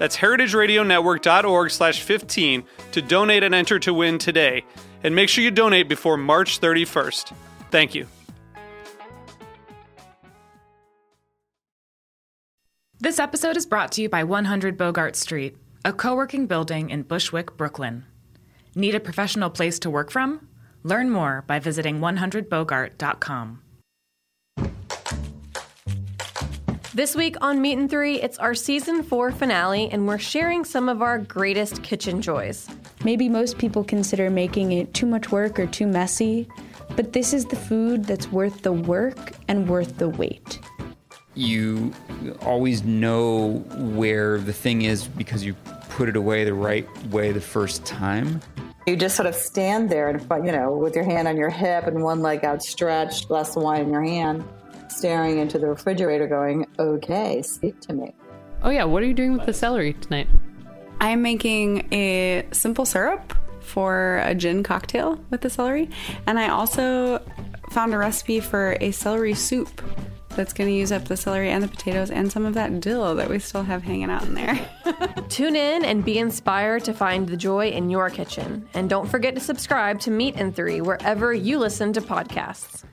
That's heritageradionetwork.org slash 15 to donate and enter to win today. And make sure you donate before March 31st. Thank you. This episode is brought to you by 100 Bogart Street, a co working building in Bushwick, Brooklyn. Need a professional place to work from? Learn more by visiting 100bogart.com. This week on Meat and Three, it's our season four finale, and we're sharing some of our greatest kitchen joys. Maybe most people consider making it too much work or too messy, but this is the food that's worth the work and worth the wait. You always know where the thing is because you put it away the right way the first time. You just sort of stand there and, you know, with your hand on your hip and one leg outstretched, glass of wine in your hand staring into the refrigerator going, okay, speak to me. Oh, yeah. What are you doing with the celery tonight? I'm making a simple syrup for a gin cocktail with the celery. And I also found a recipe for a celery soup that's going to use up the celery and the potatoes and some of that dill that we still have hanging out in there. Tune in and be inspired to find the joy in your kitchen. And don't forget to subscribe to Meat and Three wherever you listen to podcasts.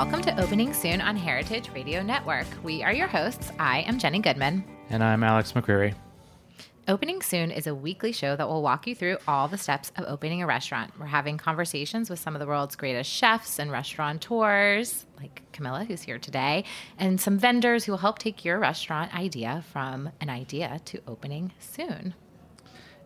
Welcome to Opening Soon on Heritage Radio Network. We are your hosts. I am Jenny Goodman. And I'm Alex McCreary. Opening Soon is a weekly show that will walk you through all the steps of opening a restaurant. We're having conversations with some of the world's greatest chefs and restaurateurs, like Camilla, who's here today, and some vendors who will help take your restaurant idea from an idea to opening soon.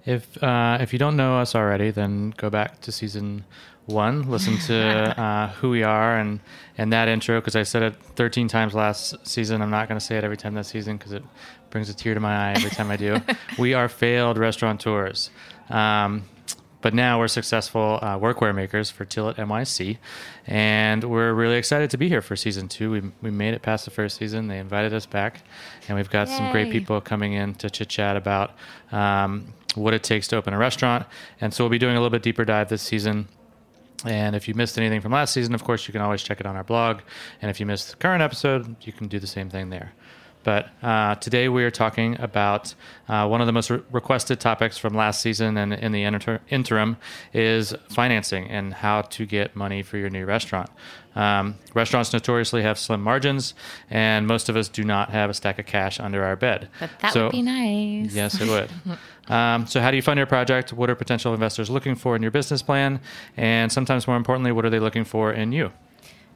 If uh, if you don't know us already, then go back to season one, listen to uh, who we are and and that intro because I said it 13 times last season. I'm not going to say it every time this season because it brings a tear to my eye every time I do. we are failed restaurateurs. Um, but now we're successful uh, workwear makers for Tilit NYC, and we're really excited to be here for season two. We, we made it past the first season. They invited us back, and we've got Yay. some great people coming in to chit chat about um, what it takes to open a restaurant. And so we'll be doing a little bit deeper dive this season and if you missed anything from last season, of course, you can always check it on our blog. And if you missed the current episode, you can do the same thing there. But uh, today we are talking about uh, one of the most re- requested topics from last season and in the inter- interim is financing and how to get money for your new restaurant. Um, restaurants notoriously have slim margins, and most of us do not have a stack of cash under our bed. But that so, would be nice. Yes, it would. um, so, how do you fund your project? What are potential investors looking for in your business plan? And sometimes more importantly, what are they looking for in you?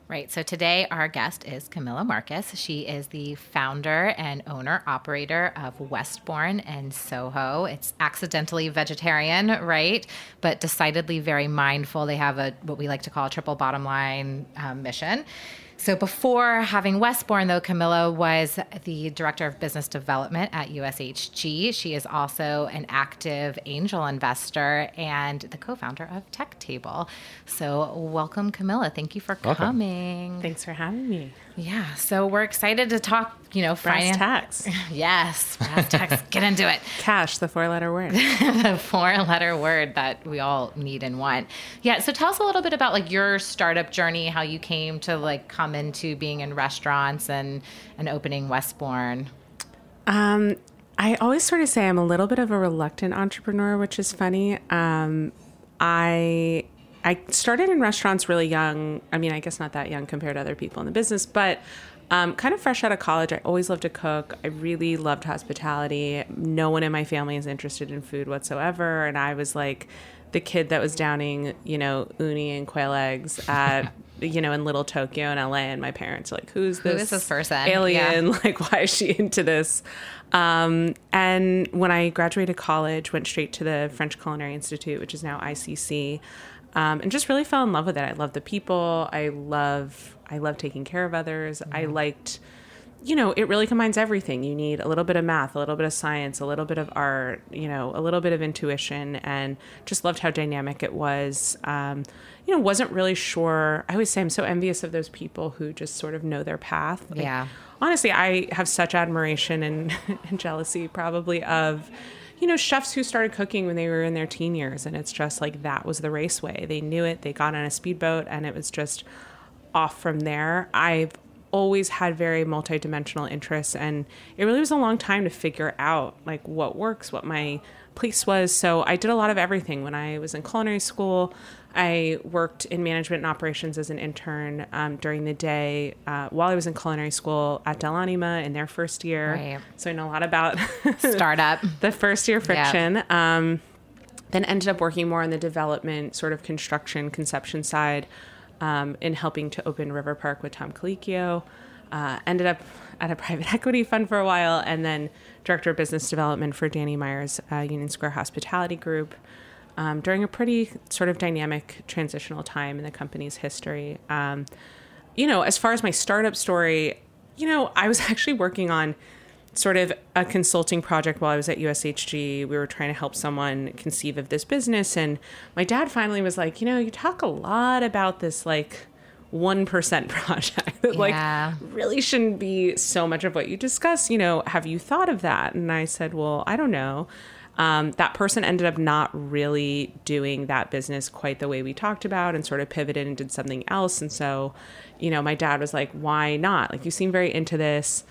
Right. So today our guest is Camilla Marcus. She is the founder and owner operator of Westbourne and Soho. It's accidentally vegetarian, right? But decidedly very mindful. They have a what we like to call a triple bottom line um, mission. So before having Westbourne, though, Camilla was the director of business development at USHG. She is also an active angel investor and the co-founder of TechTable. So welcome, Camilla. Thank you for welcome. coming. Thanks for having me. Yeah, so we're excited to talk, you know, brass finance. tax. yes, brass tax. Get into it. Cash, the four-letter word. the four-letter word that we all need and want. Yeah, so tell us a little bit about like your startup journey, how you came to like come into being in restaurants and and opening Westbourne. Um, I always sort of say I'm a little bit of a reluctant entrepreneur, which is funny. Um, I I started in restaurants really young. I mean, I guess not that young compared to other people in the business, but um, kind of fresh out of college. I always loved to cook. I really loved hospitality. No one in my family is interested in food whatsoever, and I was like the kid that was downing, you know, uni and quail eggs at. You know, in Little Tokyo in LA, and my parents are like, "Who's Who this? is this person? Alien? Yeah. Like, why is she into this?" Um, and when I graduated college, went straight to the French Culinary Institute, which is now ICC, um, and just really fell in love with it. I love the people. I love I love taking care of others. I liked, you know, it really combines everything. You need a little bit of math, a little bit of science, a little bit of art, you know, a little bit of intuition, and just loved how dynamic it was. Um, you know, wasn't really sure. I always say I'm so envious of those people who just sort of know their path. Like, Yeah. honestly, I have such admiration and, and jealousy probably of, you know, chefs who started cooking when they were in their teen years. And it's just like that was the raceway. They knew it, they got on a speedboat, and it was just off from there. I've always had very multidimensional interests, and it really was a long time to figure out like what works, what my place was. So I did a lot of everything when I was in culinary school. I worked in management and operations as an intern um, during the day uh, while I was in culinary school at Dell'anima in their first year. Right. So I know a lot about Startup. the first year friction. Um, then ended up working more on the development, sort of construction, conception side, um, in helping to open River Park with Tom Colicchio. Uh, ended up at a private equity fund for a while, and then director of business development for Danny Meyer's uh, Union Square Hospitality Group. Um, during a pretty sort of dynamic transitional time in the company's history. Um, you know, as far as my startup story, you know, I was actually working on sort of a consulting project while I was at USHG. We were trying to help someone conceive of this business. And my dad finally was like, you know, you talk a lot about this like 1% project that Yeah. like really shouldn't be so much of what you discuss. You know, have you thought of that? And I said, well, I don't know. Um, that person ended up not really doing that business quite the way we talked about and sort of pivoted and did something else. And so, you know, my dad was like, why not? Like, you seem very into this.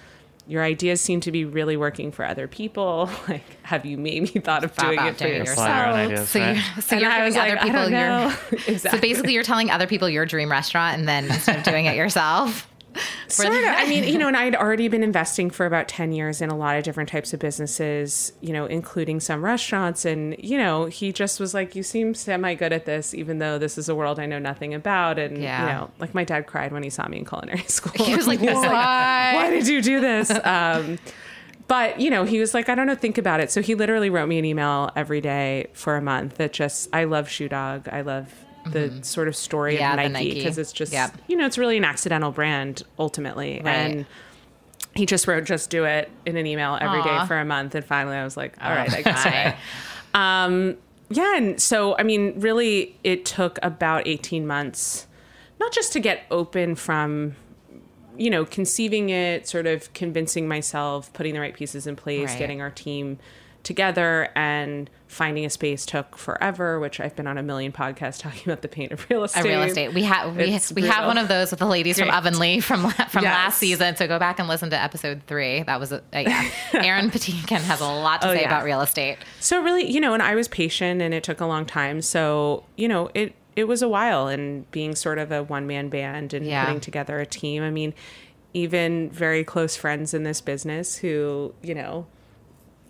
Your ideas seem to be really working for other people. Like, have you maybe thought of Thought doing it for yourself? Your own ideas, So right? you're, so And you're I giving was other like, I people don't your know. so basically you're telling other people your dream restaurant and then instead of doing it yourself. Sort of. I mean, you know, and I'd already been investing for about 10 years in a lot of different types of businesses, you know, including some restaurants. And, you know, he just was like, You seem semi good at this, even though this is a world I know nothing about. And, Yeah. you know, like my dad cried when he saw me in culinary school. He was like, "What?" Why did you do this? Um, but you know he was like i don't know think about it so he literally wrote me an email every day for a month that just i love shoe dog i love the sort of story Mm-hmm. Yeah, of nike Nike. because it's just Yep. you know it's really an accidental brand ultimately Right. and he just wrote just do it in an email every day Aw. for a month and finally i was like all Oh, right i got it. um yeah and so i mean really it took about 18 months not just to get open from you know conceiving it sort of convincing myself putting the right pieces in place Right. getting our team together and finding a space took forever which i've been on a million podcasts talking about the pain of real A estate real estate. We have we, It's we have one of those with the ladies from Great. Ovenly from from Yes. last season. So go back and listen to episode three. That was a, yeah. Erin Patinkin has a lot to Oh, say yeah. about real estate. so really you know and i was patient and it took a long time so you know it it was a while and being sort of a one-man band and Yeah. putting together a team i mean even very close friends in this business who you know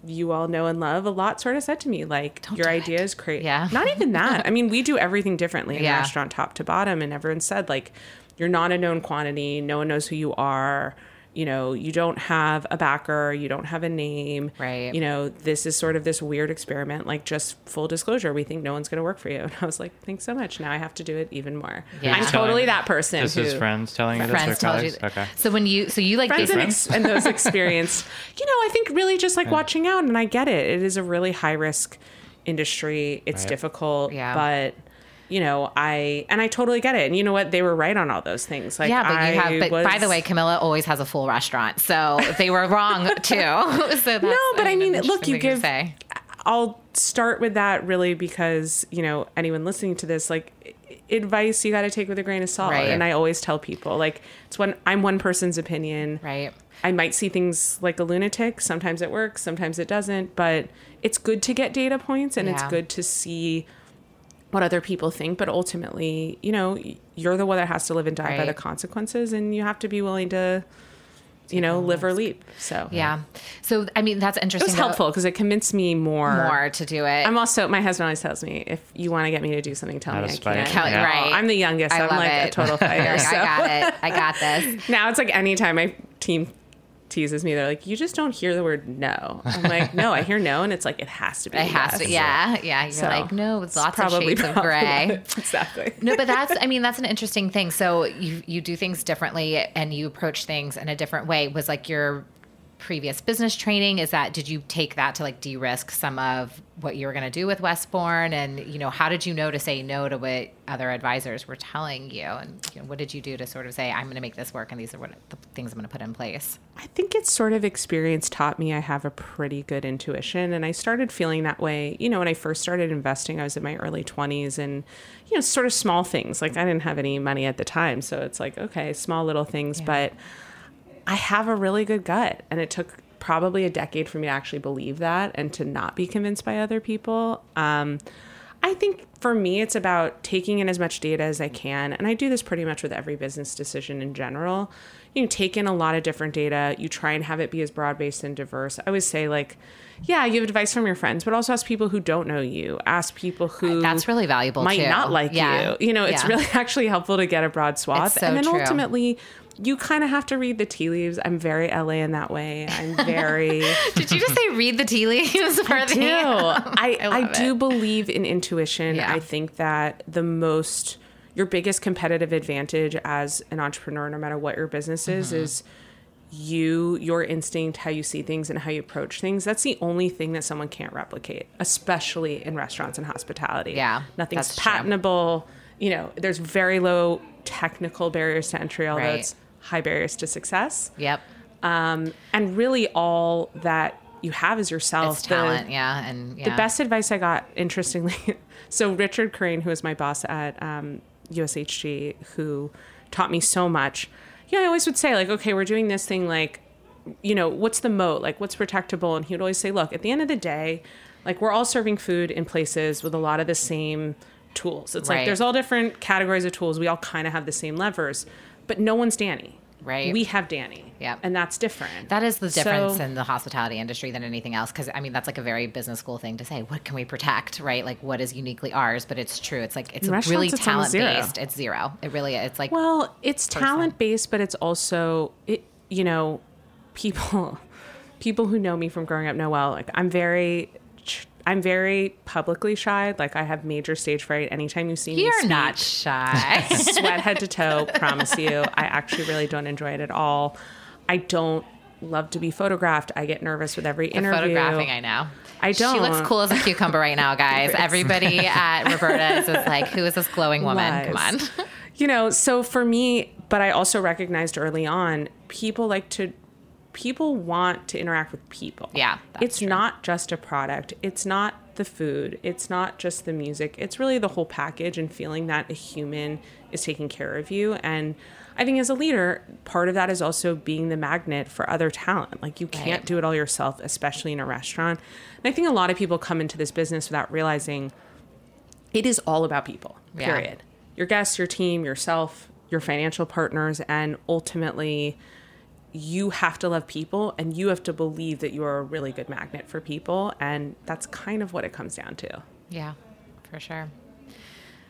you all know and love a lot sort of said to me like your idea it." is great Yeah. not even that i mean we do everything differently in Yeah. restaurant top to bottom and everyone said like you're not a known quantity no one knows who you are you know you don't have a backer you don't have a name Right. you know this is sort of this weird experiment like just full disclosure we think no one's going to work for you and i was like thanks so much now i have to do it even more Yeah. i'm Just totally that person This who, is friends telling you this Friends or told you. Okay. So when you so you like friends and, basically- ex- and those experienced you know i think really just like watching out and i get it it is a really high risk industry it's Right. difficult Yeah. but you know i and i totally get it and you know what they were right on all those things like yeah, but you I have. But by the way, Camilla always has a full restaurant, so they were wrong too. so that's, no but i mean an look you give say. i'll start with that really because you know anyone listening to this like advice you got to take with a grain of salt. Right. And I always tell people like it's one. I'm one person's opinion. Right. I might see things like a lunatic. Sometimes it works, sometimes it doesn't. But it's good to get data points and it's good to see what other people think. But ultimately, you know, you're the one that has to live and die by the consequences, and you have to be willing to, you know, live or leap. So Yeah. So I mean that's it interesting. was though- helpful because it convinced me more. more to do it. I'm also my husband always tells me if you want to get me to do something, tell Out me of I can't. Count- Yeah. Right. I'm the youngest. I I'm love like it. a total fighter. Like, so. I got it. I got this. now it's like anytime my team teases me, they're like, "You just don't hear the word no." I'm like, "No, I hear no," and it's like it has to be. It has yes. to. Yeah. Yeah. You're So, like no. It's lots of shades of gray. exactly. no, but that's I mean that's an interesting thing. So you you do things differently and you approach things in a different way. Was like your previous business training is that did you take that to like de-risk some of what you were going to do with Westbourne and you know how did you know to say no to what other advisors were telling you and you know, what did you do to sort of say I'm going to make this work and these are what the things I'm going to put in place. I think it's sort of experience taught me I have a pretty good intuition. And I started feeling that way, you know, when I first started investing, I was in my early 20s and, you know, sort of small things. Like I didn't have any money at the time. So it's like, okay, small little things. But I have a really good gut. And it took probably a decade for me to actually believe that and to not be convinced by other people. Um, I think for me, it's about taking in as much data as I can. And I do this pretty much with every business decision in general. You take in a lot of different data, you try and have it be as broad based and diverse. I always say, like, yeah, you have advice from your friends, but also ask people who don't know you. Ask people who That's really valuable, might too. not like Yeah. you. You know, it's Yeah. really actually helpful to get a broad swath. So and then true. ultimately, you kind of have to read the tea leaves. I'm very LA in that way. I'm very. Did you just say read the tea leaves for the do. I, I, love do it. believe in intuition. Yeah. I think that the most your biggest competitive advantage as an entrepreneur, no matter what your business is, Mm-hmm. is you, your instinct, how you see things and how you approach things. That's the only thing that someone can't replicate, especially in restaurants and hospitality. Yeah, Nothing's that's true. patentable. You know, there's very low technical barriers to entry, although Right. it's high barriers to success. Yep. Um, and really all that you have is yourself. It's The- talent, yeah, and yeah. the best advice I got, interestingly, so Richard Coraine, who was my boss at um, USHG, who taught me so much. Yeah, I always would say like, okay, we're doing this thing. Like, you know, what's the moat? Like, what's protectable? And he would always say, look, at the end of the day, like we're all serving food in places with a lot of the same tools. It's Right. like there's all different categories of tools. We all kind of have the same levers, but no one's Danny. Right. We have Danny. Yep. And that's different. That is the difference So- in the hospitality industry than anything else. Because I mean, that's like a very business school thing to say. What can we protect, right? Like, what is uniquely ours? But it's true. It's like it's really it's talent based. It's zero. It really. It's like Well, it's talent based, but it's also it. You know, people, people who know me from growing up know well. Like I'm very, I'm very publicly shy. Like I have major stage fright. Anytime you see me, you're not shy. sweat head to toe. promise you, I actually really don't enjoy it at all. I don't love to be photographed. I get nervous with every The interview. photographing, I know. I don't. She looks cool as a cucumber right now, guys. Everybody at Roberta's is like, who is this glowing woman? Come on. You know, so for me, but I also recognized early on, people like to people want to interact with people. Yeah, It's not just a product. It's not the food. It's not just the music. It's really the whole package and feeling that a human is taking care of you and I think as a leader, part of that is also being the magnet for other talent. Like you can't Right. do it all yourself, especially in a restaurant. And I think a lot of people come into this business without realizing it is all about people Yeah. period your guests your team yourself your financial partners and ultimately you have to love people and you have to believe that you are a really good magnet for people and that's kind of what it comes down to Yeah, for sure.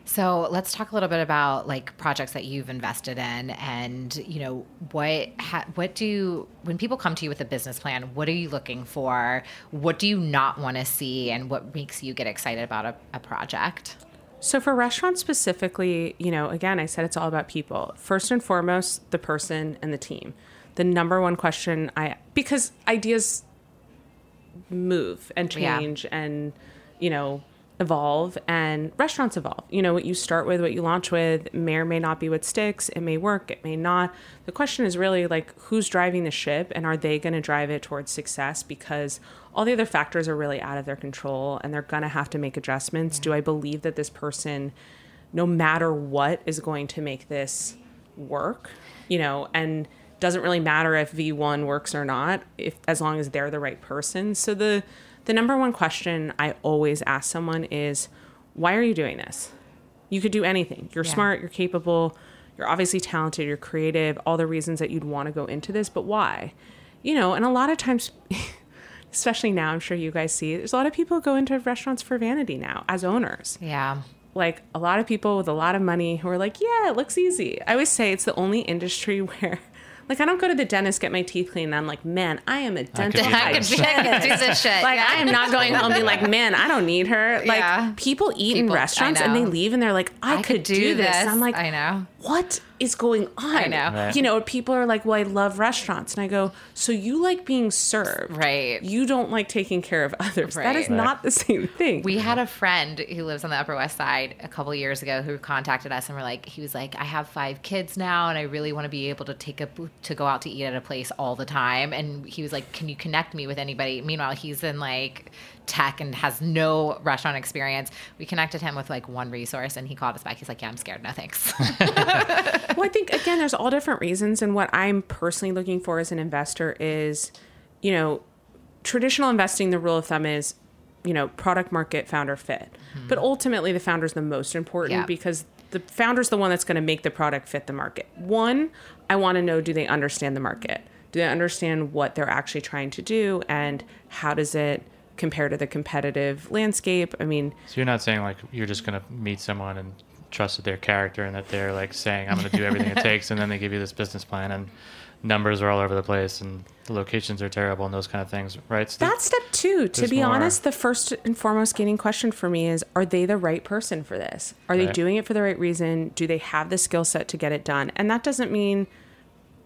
So let's talk a little bit about like projects that you've invested in, and you know what ha- what do when people come to you with a business plan, what are you looking for? What do you not want to see, and what makes you get excited about a, a project? So for restaurants specifically, you know, again, I said it's all about people. First and foremost, the person and the team. The number one question I because ideas move and Yeah. change and you know evolve and restaurants evolve. You know what you start with what you launch with may or may not be what sticks. It may work it may not. The question is really like who's driving the ship and are they going to drive it towards success? Because all the other factors are really out of their control and they're going to have to make adjustments. Do i believe that this person no matter what is going to make this work, you know, and doesn't really matter if V1 works or not, if as long as they're the right person. So the the number one question I always ask someone is, why are you doing this? You could do anything. You're Yeah. smart, you're capable, you're obviously talented, you're creative, all the reasons that you'd want to go into this, but why? You know, and a lot of times especially now, I'm sure you guys see, there's a lot of people who go into restaurants for vanity now as owners Yeah. like a lot of people with a lot of money who are like, yeah, it looks easy. I always say it's the only industry where, like, I don't go to the dentist get my teeth cleaned. I'm like, man, I am a dentist. I could, be, I could do this shit. Like yeah. I am not going home being like, man, I don't need her. Like Yeah. people eat in People- I restaurants and they leave and they're like, I, could, do, this. And I'm like, I know. what is going on? I know. Right. You know, people are like, well, I love restaurants. And I go, so you like being served. Right. You don't like taking care of others. That is Right. not the same thing. We had a friend who lives on the Upper West Side a couple of years ago who contacted us and we're like, he was like, I have five kids now and I really want to be able to take a to go out to eat at a place all the time. And he was like, Can you connect me with anybody? Meanwhile, he's in like tech and has no restaurant experience. We connected him with like one resource and he called us back. He's like, Yeah, I'm scared. No thanks. well, I think again, there's all different reasons, and what I'm personally looking for as an investor is, you know, traditional investing. The rule of thumb is, you know, product market founder fit, mm-hmm. but ultimately the founder is the most important Yeah. because the founder's the one that's going to make the product fit the market. One, I want to know: do they understand the market? Do they understand what they're actually trying to do, and how does it compare to the competitive landscape? I mean, So you're not saying like you're just gonna meet someone and trust their character and that they're like saying I'm gonna do everything it takes, and then they give you this business plan and numbers are all over the place and the locations are terrible and those kind of things, right? So That's step two. To be more. honest, the first and foremost gating question for me is Are they the right person for this? Are they doing it for the right reason? Do they have the skill set to get it done? And that doesn't mean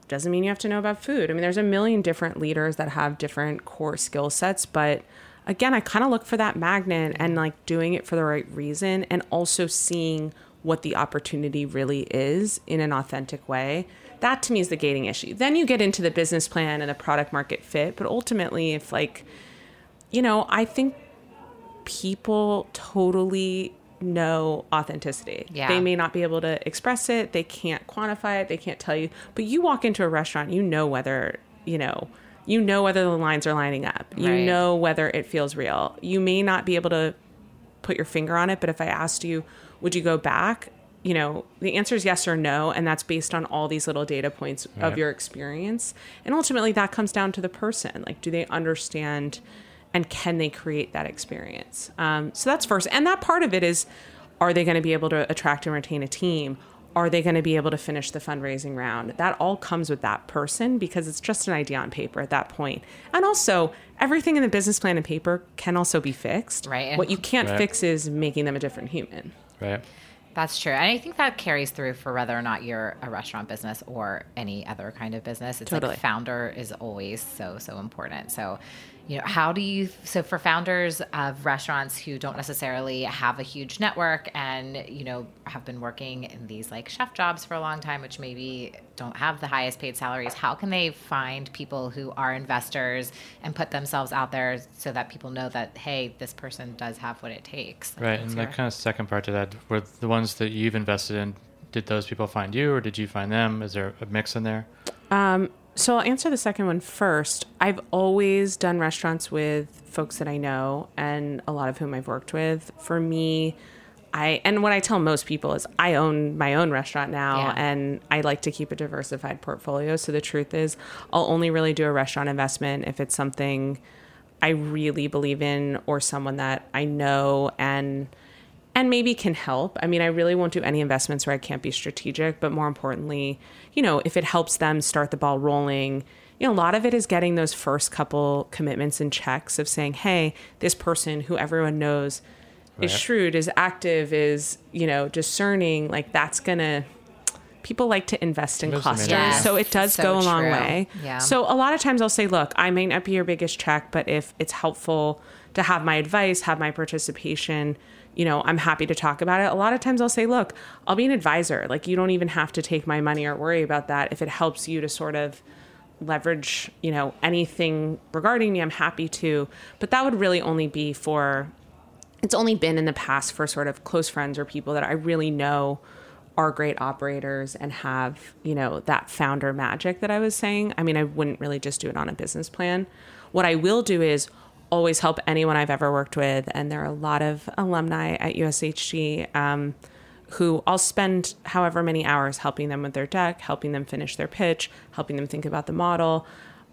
doesn't mean you have to know about food. I mean, there's a million different leaders that have different core skill sets, but again, I kind of look for that magnet and like doing it for the right reason and also seeing what the opportunity really is in an authentic way. That to me is the gating issue. Then you get into the business plan and the product market fit, but ultimately if like you know, I think people totally know authenticity. Yeah. They may not be able to express it, they can't quantify it, they can't tell you. But you walk into a restaurant, you know whether, you know, you know whether the lines are lining up. You Right. know whether it feels real. You may not be able to put your finger on it, but if I asked you, would you go back? You know, the answer is yes or no, and that's based on all these little data points of your experience. And ultimately, that comes down to the person. Like, do they understand and can they create that experience? Um, so that's first. And that part of it is are they going to be able to attract and retain a team? Are they going to be able to finish the fundraising round? That all comes with that person because it's just an idea on paper at that point. And also, everything in the business plan and paper can also be fixed. Right. What you can't Right. fix is making them a different human. right. That's true. And I think that carries through for whether or not you're a restaurant business or any other kind of business. It's Totally. like founder is always so, so important. So, you know, how do you, so for founders of restaurants who don't necessarily have a huge network and, you know, have been working in these like chef jobs for a long time, which maybe don't have the highest paid salaries, how can they find people who are investors and put themselves out there so that people know that, hey, this person does have what it takes? Like, Right. And the your- kind of second part to that were the ones that you've invested in, did those people find you or did you find them? Is there a mix in there? Um, So I'll answer the second one first. I've always done restaurants with folks that I know and a lot of whom I've worked with. For me, I and what I tell most people is I own my own restaurant now Yeah. and I like to keep a diversified portfolio. So the truth is I'll only really do a restaurant investment if it's something I really believe in or someone that I know and and maybe can help. I mean, I really won't do any investments where I can't be strategic, but more importantly, you know, if it helps them start the ball rolling, you know, a lot of it is getting those first couple commitments and checks of saying, "Hey, this person who everyone knows is shrewd, is active, is, you know, discerning, like that's going to people like to invest in It is clusters. Yes, so it does so go a long true. way. Yeah. So a lot of times I'll say, look, I may not be your biggest check, but if it's helpful to have my advice, have my participation, you know, I'm happy to talk about it. A lot of times I'll say, look, I'll be an advisor. Like you don't even have to take my money or worry about that. If it helps you to sort of leverage, you know, anything regarding me, I'm happy to. But that would really only be for it's only been in the past for sort of close friends or people that I really know are great operators and have, you know, that founder magic that I was saying. I mean, I wouldn't really just do it on a business plan. What I will do is always help anyone I've ever worked with. And there are a lot of alumni at USHG um, who I'll spend however many hours helping them with their deck, helping them finish their pitch, helping them think about the model.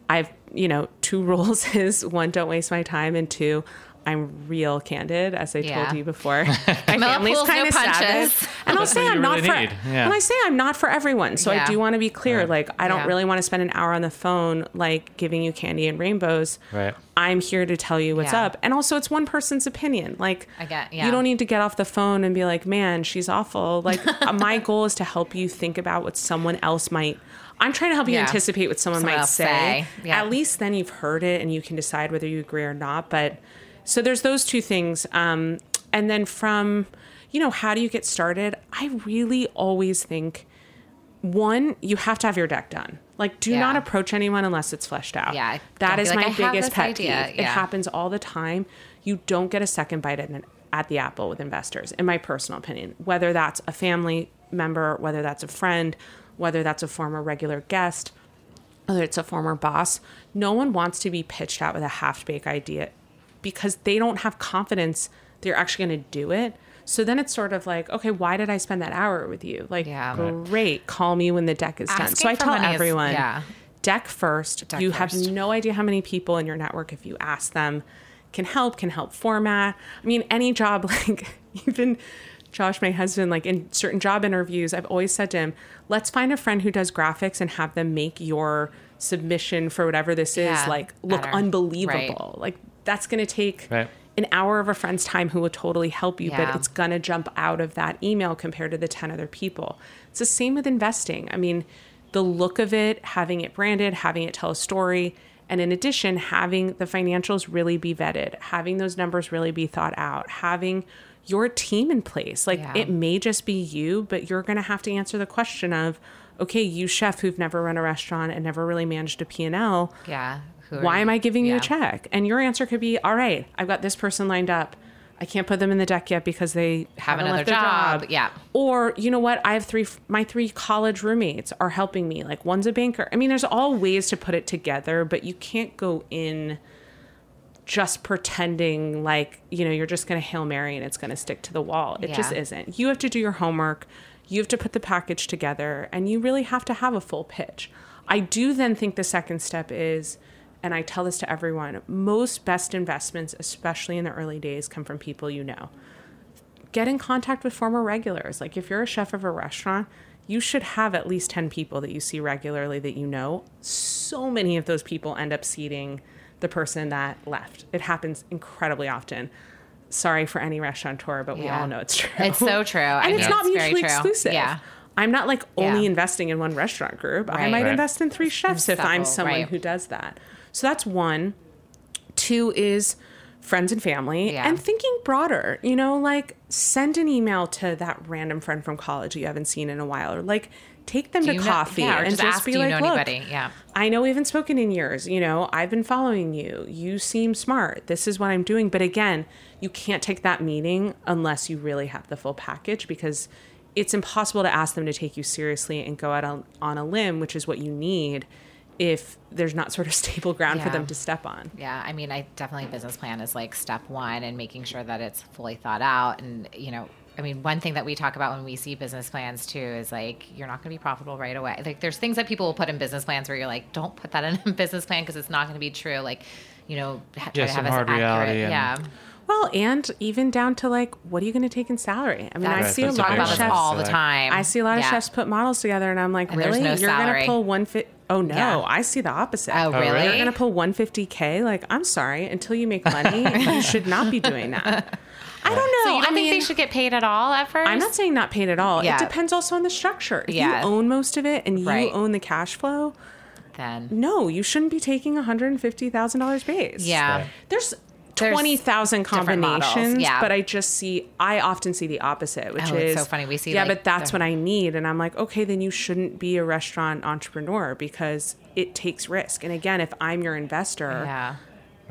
I've, you know, two rules is one, don't waste my time, and two, I'm real candid, as I Yeah. told you before. My family's kind of punches. savage, and I'll say I'm you not really for. Yeah. And I say I'm not for everyone, so Yeah. I do want to be clear. Right. Like, I don't really want to spend an hour on the phone, like giving you candy and rainbows. Right. I'm here to tell you what's up, and also it's one person's opinion. Like, I get- yeah. you don't need to get off the phone and be like, "Man, she's awful." Like, uh, my goal is to help you think about what someone else might. I'm trying to help you Yeah. anticipate what someone, Someone might say. say. Yeah. At least then you've heard it and you can decide whether you agree or not. But so there's those two things. Um, and then from, you know, how do you get started? I really always think one, you have to have your deck done. Like, do Yeah. not approach anyone unless it's fleshed out. Yeah, that is like, my biggest pet idea." peeve. It happens all the time. You don't get a second bite at, an, at the apple with investors, in my personal opinion. Whether that's a family member, whether that's a friend, whether that's a former regular guest, whether it's a former boss, no one wants to be pitched at with a half baked idea because they don't have confidence they're actually going to do it. So then it's sort of like, okay, why did I spend that hour with you? Like, Yeah. Great, call me when the deck is done. So I tell money is- everyone, yeah. deck first. Deck you first. have no idea how many people in your network, if you ask them, can help, can help format. I mean, any job, like even Josh, my husband, like in certain job interviews, I've always said to him, let's find a friend who does graphics and have them make your submission for whatever this is like look better. unbelievable. Like that's going to take Right. an hour of a friend's time who will totally help you, Yeah. but it's going to jump out of that email compared to the 10 other people. It's the same with investing. I mean, the look of it, having it branded, having it tell a story, and in addition, having the financials really be vetted, having those numbers really be thought out, having your team in place. Like Yeah. it may just be you, but you're going to have to answer the question of, okay, you chef who've never run a restaurant and never really managed a P&L, Yeah. Who why am I giving you a check? And your answer could be, all right, I've got this person lined up. I can't put them in the deck yet because they Have another left their job. job. Yeah. Or you know what? I have three. My three college roommates are helping me. Like one's a banker. I mean, there's all ways to put it together, but you can't go in just pretending like you know you're just going to hail mary and it's going to stick to the wall. It just isn't. You have to do your homework. You have to put the package together, and you really have to have a full pitch. I do then think the second step is, and I tell this to everyone: most best investments, especially in the early days, come from people you know get in contact with former regulars. Like if you're a chef of a restaurant, you should have at least 10 people that you see regularly that you know. So many of those people end up seating the person that left. It happens incredibly often. Sorry for any restaurateur, but we all know it's true. It's so true. I and mean, it's not it's mutually exclusive. Yeah. I'm not like only Yeah. investing in one restaurant group. I might Right. invest in three chefs if I'm someone right. who does that. So that's one. Two is friends and family Yeah. and thinking broader, you know, like send an email to that random friend from college you haven't seen in a while or like take them Do to you know- coffee yeah, or and just just, be like, look, anybody? Yeah. I know we haven't spoken in years, you know, I've been following you. You seem smart. This is what I'm doing. But again, you can't take that meeting unless you really have the full package because it's impossible to ask them to take you seriously and go out on, on a limb, which is what you need if there's not sort of stable ground for them to step on. Yeah, I mean, I definitely business plan is like step one and making sure that it's fully thought out. And, you know, I mean, one thing that we talk about when we see business plans too is like, you're not going to be profitable right away. Like, there's things that people will put in business plans where you're like, don't put that in a business plan because it's not going to be true. Like, you know, ha- try Yeah, to some have as hard accurate. reality and- yeah. Well, and even down to like, what are you going to take in salary? I mean, I see a that's a lot of about this chefs. all the time. I see a lot of Yeah. chefs put models together, and I'm like, And really? no You're going to pull one fit? Oh no, Yeah. I see the opposite. Oh, really? really? You're going to pull 150k? Like, I'm sorry, until you make money, you should not be doing that. I don't know. So you don't I think they should get paid at all at first? I'm not saying not paid at all. Yeah. It depends also on the structure. If Yeah. you own most of it and you Right. own the cash flow, then. no, you shouldn't be taking $150,000 base. Yeah. Right. There's There's 20,000 combinations, yeah. but I just see, I often see the opposite, which Oh, is it's so funny. We see, yeah, like, but that's the- what I need. And I'm like, okay, then you shouldn't be a restaurant entrepreneur because it takes risk. And again, if I'm your investor, Yeah.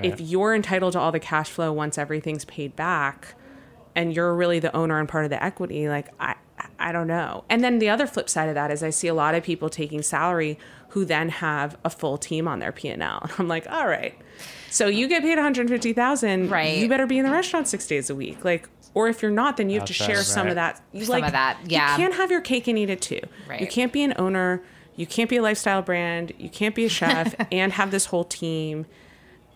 if you're entitled to all the cash flow once everything's paid back, and you're really the owner and part of the equity, like I I don't know. And then the other flip side of that is I see a lot of people taking salary who then have a full team on their P&L. I'm like, "All right. So you get paid 150,000, Right. You better be in the restaurant 6 days a week." Like or if you're not, then you have to Outside, share some of that. You Some of that, yeah. You can't have your cake and eat it too. Right. You can't be an owner. You can't be a lifestyle brand. You can't be a chef and have this whole team.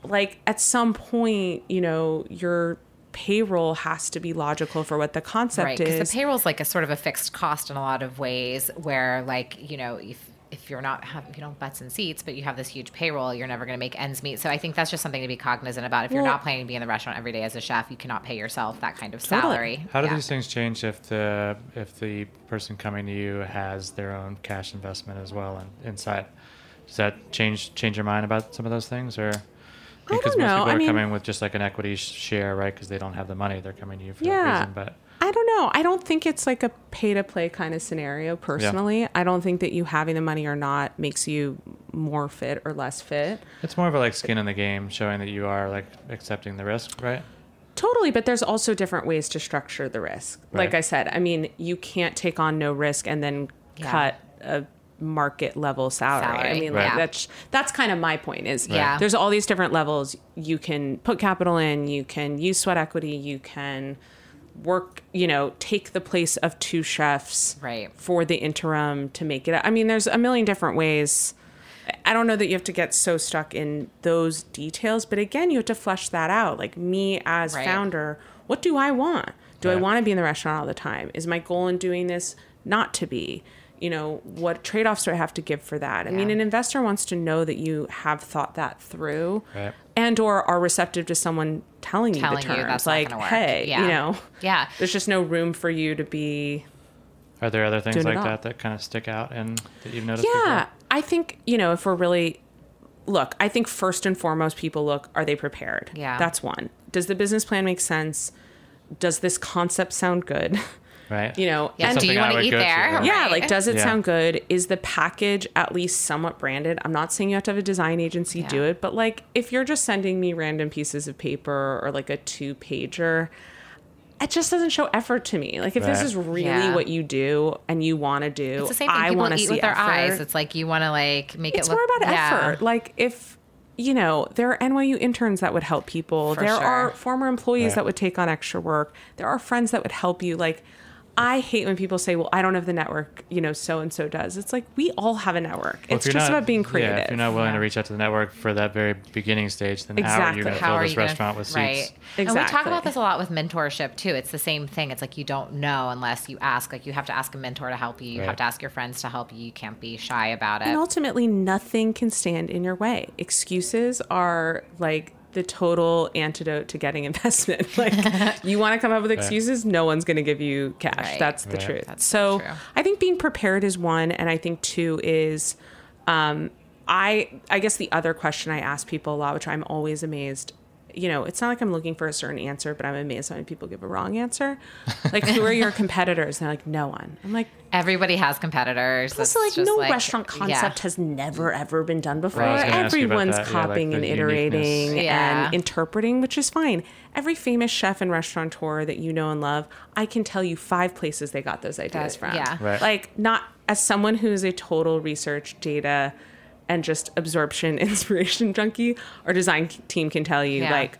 Like at some point, you know, your payroll has to be logical for what the concept right because is. the payroll's like a sort of a fixed cost in a lot of ways where like you know if if you're not have you don't butts and seats but you have this huge payroll you're never going to make ends meet so i think that's just something to be cognizant about if you're Well- not planning to be in the restaurant every day as a chef you cannot pay yourself that kind of Totally. salary How do Yeah. these things change if the if the person coming to you has their own cash investment as well in, inside? Does that change change your mind about some of those things, or because don't most know. people I are mean- coming with just like an equity share, right? Because they don't have the money, they're coming to you for that reason. But I don't know. I don't think it's like a pay to play kind of scenario personally. I don't think that you having the money or not makes you more fit or less fit. it's more of a like skin in the game, showing that you are like accepting the risk, right? Totally, but there's also different ways to structure the risk. Like I said, I mean, you can't take on no risk and then Yeah. cut a market level salary. I mean, Right. like that's that's kind of my point is Yeah. there's all these different levels you can put capital in, you can use sweat equity, you can work, you know, take the place of two chefs Right. for the interim to make it. I mean, there's a million different ways. I don't know that you have to get so stuck in those details, but again, you have to flesh that out. Like me as Right. founder, what do I want? Do I want to be in the restaurant all the time? Is my goal in doing this not to be? You know, what trade offs do I have to give for that? I mean, an investor wants to know that you have thought that through Right. and or are receptive to someone telling, Telling you the you terms. that's like, gonna work. hey, Yeah. you know, Yeah. there's just no room for you to be Are there other things like that that kind of stick out and that you've noticed? Yeah, before? I think you know if we're really look. I think first and foremost, people look: are they prepared? Yeah. that's one. Does the business plan make sense? Does this concept sound good? right. You know, yeah and do you want to eat go to, there yeah, Right. like does it Yeah. sound good? Is the package at least somewhat branded? I'm not saying you have to have a design agency do it, but like if you're just sending me random pieces of paper or like a two pager, it just doesn't show effort to me. Like if this is really Yeah. what you do and you want to do, it's the same thing I want to see with their effort. eyes it's like you want to like make it's it look more about yeah. effort. Like if you know, there are NYU interns that would help people. For there sure. are former employees Right. that would take on extra work. There are friends that would help you. Like I hate when people say, "Well, I don't have the network," you know, so and so does. It's like we all have a network. Well, it's just not- about being creative. Yeah, if you're not willing Yeah. to reach out to the network for that very beginning stage, then how are you going to how fill are this you gonna- restaurant with seats? right and we talk about this a lot with mentorship too it's the same thing it's like you don't know unless you ask like you have to ask a mentor to help you you Right. have to ask your friends to help you you can't be shy about it And ultimately, nothing can stand in your way. Excuses are like the total antidote to getting investment. Like, you want to come up with excuses, no one's going to give you cash. Right. That's the Right. truth. That's so, true. I think being prepared is one, and I think two is, um, I I guess the other question I ask people a lot, which I'm always amazed. You know, it's not like I'm looking for a certain answer, but I'm amazed how many people give a wrong answer. Like, who are your competitors? And they're like, no one. I'm like, everybody has competitors also, It's like just no restaurant concept yeah. has never ever been done before. Right, I was gonna ask you about Everyone's that. Yeah, like copying and iterating Yeah. and interpreting, which is fine. Every famous chef and restaurateur that you know and love, I can tell you five places they got those ideas That- from. yeah. Right. Like not as someone who's a total research data and just absorption inspiration junkie, our design team can tell you Yeah. like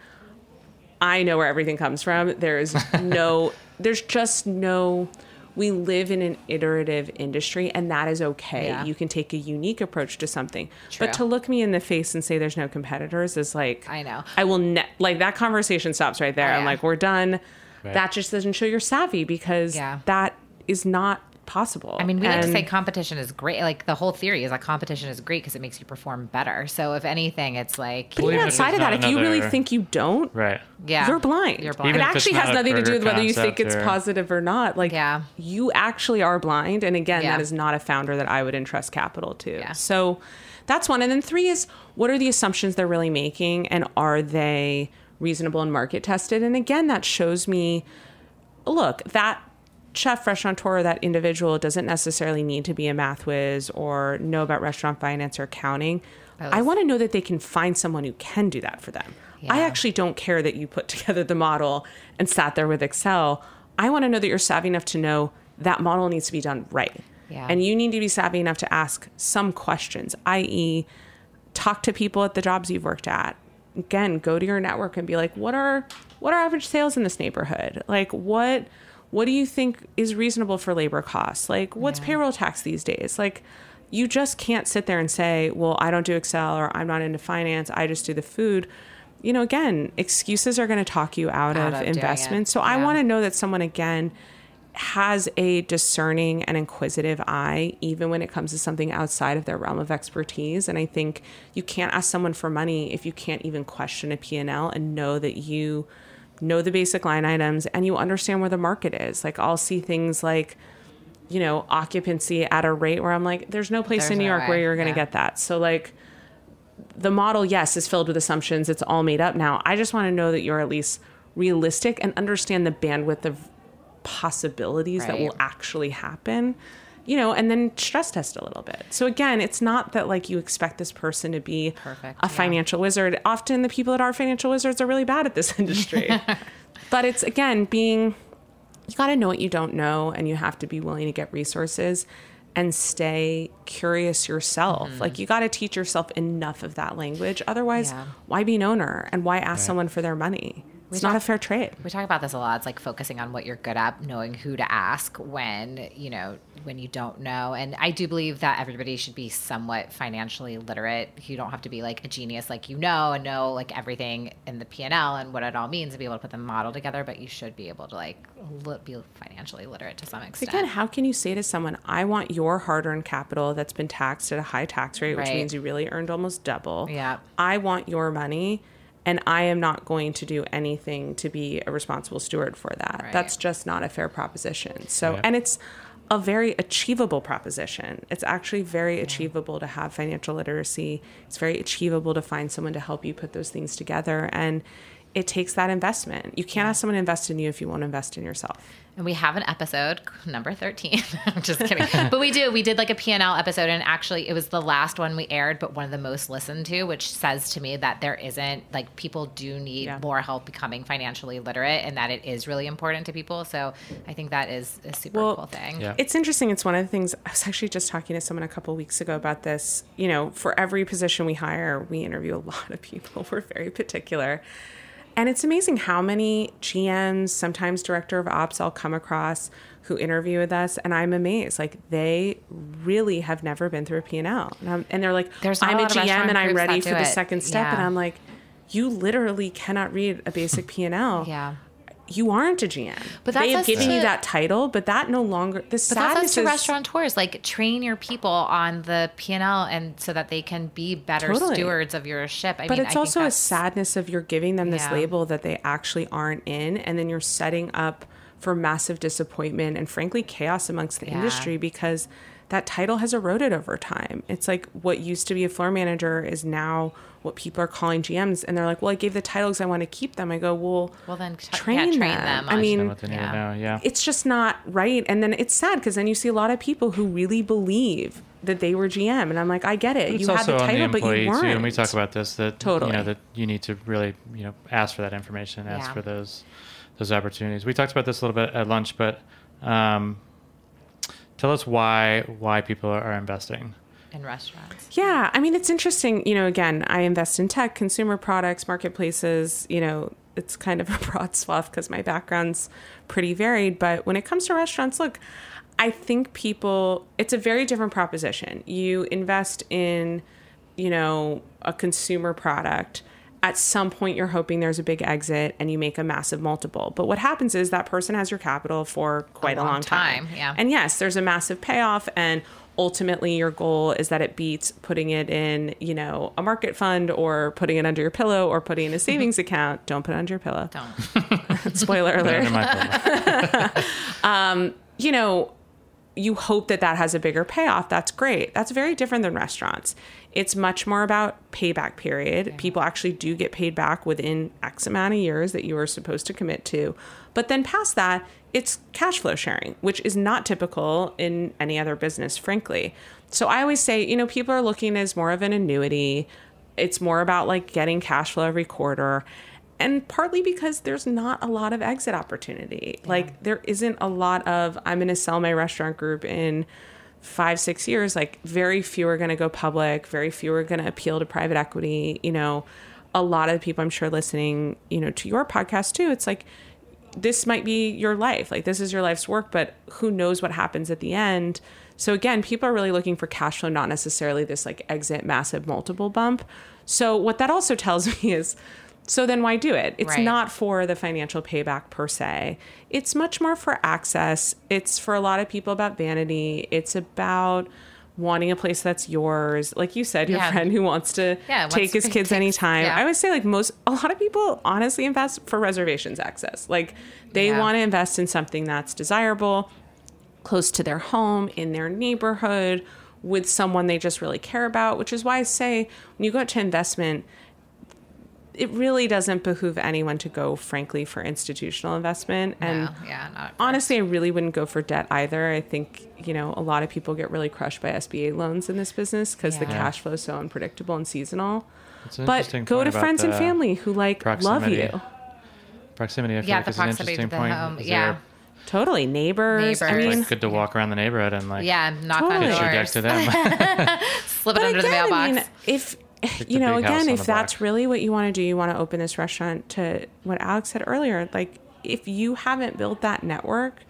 I know where everything comes from. There is no, there's just no, we live in an iterative industry and that is okay. Yeah. You can take a unique approach to something. True. But to look me in the face and say there's no competitors is like, I know. I will, ne- like that conversation stops right there. Oh, I'm like, we're done. Right. That just doesn't show you're savvy because Yeah. that is not possible. I mean, we like to say competition is great. Like the whole theory is that competition is great because it makes you perform better. So if anything, it's like But even even outside of that, not if you really think you don't, right? Yeah, you're blind. You're blind. Even It actually has not a nothing to do with whether you think it's or- positive or not. Like, Yeah. you actually are blind. And again, Yeah. that is not a founder that I would entrust capital to. Yeah. So that's one. And then three is what are the assumptions they're really making and are they reasonable and market tested? And again, that shows me look, that chef restaurateur, that individual doesn't necessarily need to be a math whiz or know about restaurant finance or accounting. I want to know that they can find someone who can do that for them. I actually don't care that you put together the model and sat there with Excel. I want to know that you're savvy enough to know that model needs to be done right. Yeah. And you need to be savvy enough to ask some questions, i.e., talk to people at the jobs you've worked at. Again, go to your network and be like, what are what are average sales in this neighborhood? Like what what do you think is reasonable for labor costs? Like what's payroll tax these days? Like you just can't sit there and say, well, I don't do Excel or I'm not into finance, I just do the food. You know, again, excuses are going to talk you out, Out of, of doing it. investment. So I want to know that someone again has a discerning and inquisitive eye, even when it comes to something outside of their realm of expertise. And I think you can't ask someone for money if you can't even question a P&L and know that you know the basic line items and you understand where the market is. Like I'll see things like, you know, occupancy at a rate where I'm like, there's no place There's in New no York way. where you're going to Yeah. get that. So like the model, yes, is filled with assumptions. It's all made up now. I just want to know that you're at least realistic and understand the bandwidth of possibilities that will actually happen. You know, and then stress test a little bit. So again, it's not that like you expect this person to be Perfect, a yeah. financial wizard. Often the people that are financial wizards are really bad at this industry. but it's again being you got to know what you don't know and you have to be willing to get resources and stay curious yourself. Like you got to teach yourself enough of that language. Otherwise, Mm-hmm. Yeah. why be an owner and why ask someone for their money? It's not a fair trade. We talk about this a lot. It's like focusing on what you're good at, knowing who to ask when, you know, when you don't know. And I do believe that everybody should be somewhat financially literate. You don't have to be like a genius, like you know, and know like everything in the P and L and what it all means to be able to put the model together. But you should be able to like li- be financially literate to some extent. Again, how can you say to someone, I want your hard earned capital that's been taxed at a high tax rate, which means you really earned almost double? Yeah. I want your money and I am not going to do anything to be a responsible steward for that. Right. That's just not a fair proposition. So, Yeah. and it's a very achievable proposition. It's actually very achievable to have financial literacy. It's very achievable to find someone to help you put those things together. And it takes that investment. You can't ask someone to invest in you if you won't invest in yourself. And we have an episode, number 13. I'm just kidding. but we do. We did like a P&L episode, and actually, it was the last one we aired, but one of the most listened to, which says to me that there isn't, like, people do need Yeah. more help becoming financially literate and that it is really important to people. So I think that is a super Well, cool thing. Yeah. It's interesting. It's one of the things I was actually just talking to someone a couple weeks ago about this. You know, for every position we hire, we interview a lot of people. We're very particular. And it's amazing how many GMs, sometimes director of ops, I'll come across who interview with us, and I'm amazed. Like they really have never been through a P&L, and, and they're like, There's "I'm a a GM and I'm ready for the it." second step," and I'm like, "You literally cannot read a basic P&L. Yeah. You aren't a GM. But they've us given you that title, but that no longer. The But that's sadness us to is restaurateurs. Like train your people on the P and L, and so that they can be better Totally. stewards of your ship. I but mean, it's I also a sadness of you're giving them this Yeah. label that they actually aren't in and then you're setting up for massive disappointment and frankly chaos amongst the Yeah. industry because that title has eroded over time it's like what used to be a floor manager is now what people are calling gms and they're like well i gave the title because i want to keep them i go well Well, then t- train, yeah, train them. them i mean Know what they need Yeah. Yeah. it's just not right. And then it's sad because then you see a lot of people who really believe that they were GM, and I'm like, I get it. It's you had the on the title, but you weren't. too, and we talk about this that Totally. you know that you need to really you know ask for that information, ask Yeah. for those those opportunities. We talked about this a little bit at lunch, but um, tell us why why people are, are investing. In restaurants. Yeah, I mean, it's interesting. You know, again, I invest in tech, consumer products, marketplaces. You know, it's kind of a broad swath because my background's pretty varied. But when it comes to restaurants, look, I think people, it's a very different proposition. You invest in, you know, a consumer product. At some point, you're hoping there's a big exit and you make a massive multiple. But what happens is that person has your capital for quite a, long long time. time, yeah. And yes, there's a massive payoff and ultimately your goal is that it beats putting it in, you know, a market fund or putting it under your pillow or putting it in a savings account. Don't put it under your pillow. Don't. Spoiler alert. Under my pillow. Um, you know, you hope that that has a bigger payoff. That's great. That's very different than restaurants. It's much more about payback period. People actually do get paid back within X amount of years that you are supposed to commit to. But then past that, it's cash flow sharing, which is not typical in any other business, frankly. So I always say, you know, people are looking as more of an annuity. It's more about like getting cash flow every quarter. And partly because there's not a lot of exit opportunity. Like there isn't a lot of I'm going to sell my restaurant group in five six years. Like very few are going to go public. Very few are going to appeal to private equity. You know a lot of people i'm sure listening you know to your podcast too it's like this might be your life. Like this is your life's work but who knows what happens at the end? So again people are really looking for cash flow not necessarily this like exit massive multiple bump. So what that also tells me is so then why do it? It's Right. not for the financial payback per se. It's much more for access. It's for a lot of people about vanity. It's about wanting a place that's yours. Like you said, your Yeah. friend who wants to Yeah, take his kids take- anytime. yeah. I would say like most a lot of people honestly invest for reservations access. Like they want to invest in something that's desirable, close to their home, in their neighborhood, with someone they just really care about, which is why I say when you go to investment, it really doesn't behoove anyone to go, frankly, for institutional investment. And No, yeah, not honestly, I really wouldn't go for debt either. I think, you know, a lot of people get really crushed by SBA loans in this business because the cash flow is so unpredictable and seasonal. An But go to friends and family who like love you. Proximity, I feel Yeah, like the is an proximity to interesting the point. home, yeah. there- Totally. Neighbors. I Neighbors. mean, It's good to walk around the neighborhood and like Yeah, knock Totally. on pitch your deck doors. to them. Slip it But under the mailbox. I mean, if the you know, again, if that's block. really what you want to do, you want to open this restaurant to what Alex said earlier. Like, if you haven't built that network,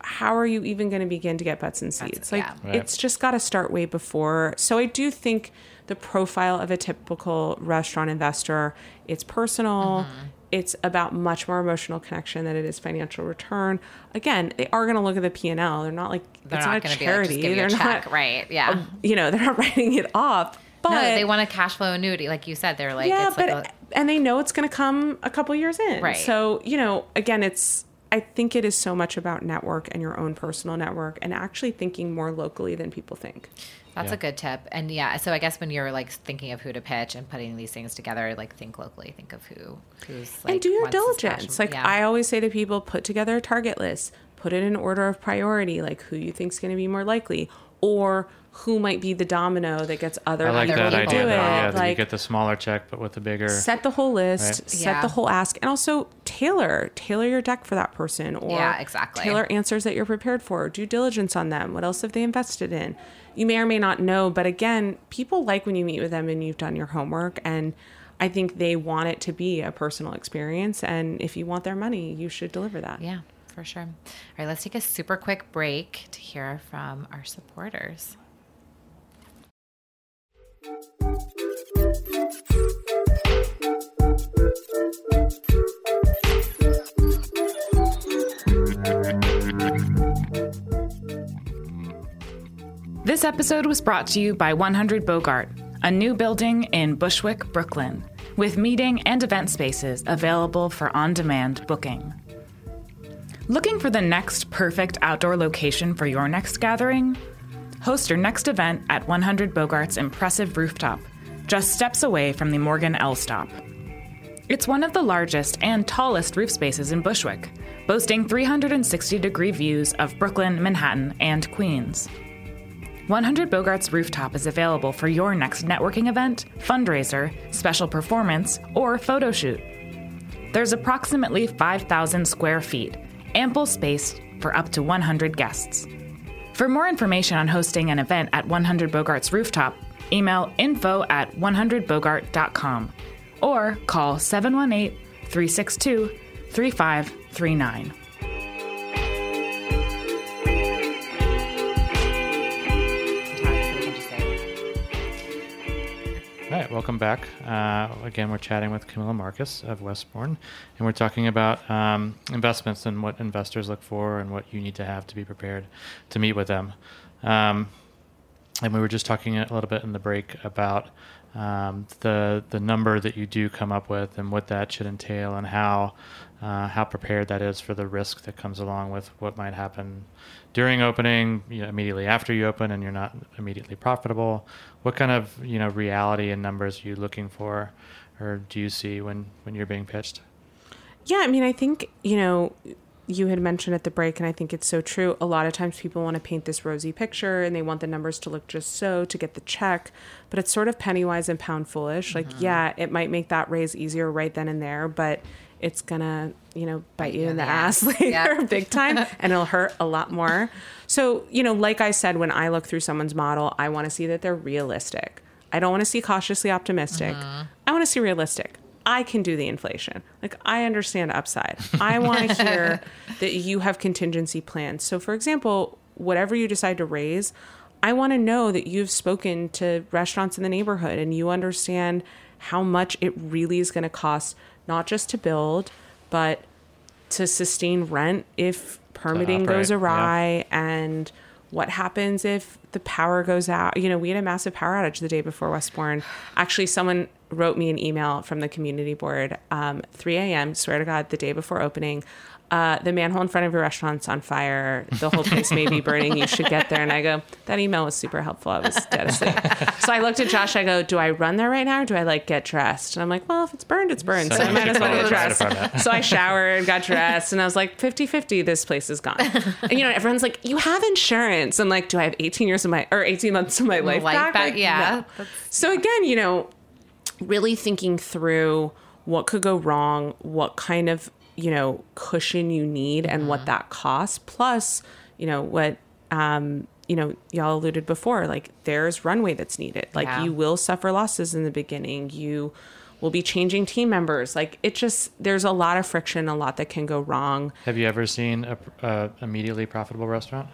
how are you even going to begin to get butts and seats? Like, yeah. Right. it's just got to start way before. So I do think the profile of a typical restaurant investor, it's personal. Mm-hmm. It's about much more emotional connection than it is financial return. Again, they are going to look at the P and L. They're not like They're it's not not, a to be like, charity. just give you a they're check, not, right? Yeah. you know, they're not writing it off. But no, they want a cash flow annuity, like you said. They're like, yeah, it's but like a, and they know it's going to come a couple years in. Right. So you know, again, it's I think it is so much about network and your own personal network, and actually thinking more locally than people think. That's Yeah. a good tip. And yeah, so I guess when you're like thinking of who to pitch and putting these things together, like think locally, think of who who's like and do your wants this cash diligence. Like yeah. I always say to people, put together a target list, put it in order of priority, like who you think's going to be more likely, or who might be the domino that gets other I like people that to idea. do Though, it. yeah, that you like get the smaller check, but with the bigger. set the whole list, Right. set Yeah. the whole ask, and also tailor tailor your deck for that person, or Yeah, exactly. tailor answers that you're prepared for. Due diligence on them. What else have they invested in? You may or may not know, but again, people like when you meet with them and you've done your homework, and I think they want it to be a personal experience. And if you want their money, you should deliver that. Yeah, for sure. All right, let's take a super quick break to hear from our supporters. This episode was brought to you by 100 Bogart, a new building in Bushwick, Brooklyn, with meeting and event spaces available for on demand booking. Looking for the next perfect outdoor location for your next gathering? Host your next event at 100 Bogart's impressive rooftop, just steps away from the Morgan L stop. It's one of the largest and tallest roof spaces in Bushwick, boasting 360 degree views of Brooklyn, Manhattan, and Queens. 100 Bogart's rooftop is available for your next networking event, fundraiser, special performance, or photo shoot. There's approximately 5,000 square feet, ample space for up to 100 guests. For more information on hosting an event at 100 Bogart's rooftop, email info at 100bogart.com or call 718 362 3539. Right, welcome back. Uh, again, we're chatting with Camilla Marcus of Westbourne, and we're talking about um, investments and what investors look for and what you need to have to be prepared to meet with them. Um, and we were just talking a little bit in the break about um, the the number that you do come up with and what that should entail and how uh, how prepared that is for the risk that comes along with what might happen during opening, you know, immediately after you open, and you're not immediately profitable. What kind of you know reality and numbers are you looking for, or do you see when when you're being pitched? Yeah, I mean, I think, you know, you had mentioned at the break, and I think it's so true. A lot of times people want to paint this rosy picture and they want the numbers to look just so to get the check, but it's sort of penny wise and pound foolish. Like, mm-hmm. yeah, it might make that raise easier right then and there, but it's gonna, you know, bite you in the ass later Yep. big time and it'll hurt a lot more. So, you know, like I said, when I look through someone's model, I want to see that they're realistic. I don't want to see cautiously optimistic. Mm-hmm. I want to see realistic. I can do the inflation. Like I understand upside. I want to hear that you have contingency plans. So for example, whatever you decide to raise, I want to know that you've spoken to restaurants in the neighborhood and you understand how much it really is going to cost not just to build, but to sustain rent if permitting goes operate, yeah. awry and what happens if the power goes out you know we had a massive power outage the day before westbourne actually someone wrote me an email from the community board um, 3 a.m swear to god the day before opening uh, the manhole in front of your restaurant's on fire. The whole place may be burning. You should get there. And I go, that email was super helpful. I was dead asleep. so I looked at Josh. I go, do I run there right now or do I like get dressed? And I'm like, well, if it's burned, it's burned. So I might as well get dressed. So I showered, got dressed, and I was like, 50 50, this place is gone. And, you know, everyone's like, you have insurance. I'm like, do I have 18 years of my, or 18 months of my life, Life back? back, Like, yeah. no. So again, you know, really thinking through what could go wrong, what kind of, you know, cushion you need and what that costs, plus, you know, what, um, you know, y'all alluded before, like there's runway that's needed. Like Yeah. you will suffer losses in the beginning. You will be changing team members. Like it just, there's a lot of friction, a lot that can go wrong. Have you ever seen a, a immediately profitable restaurant?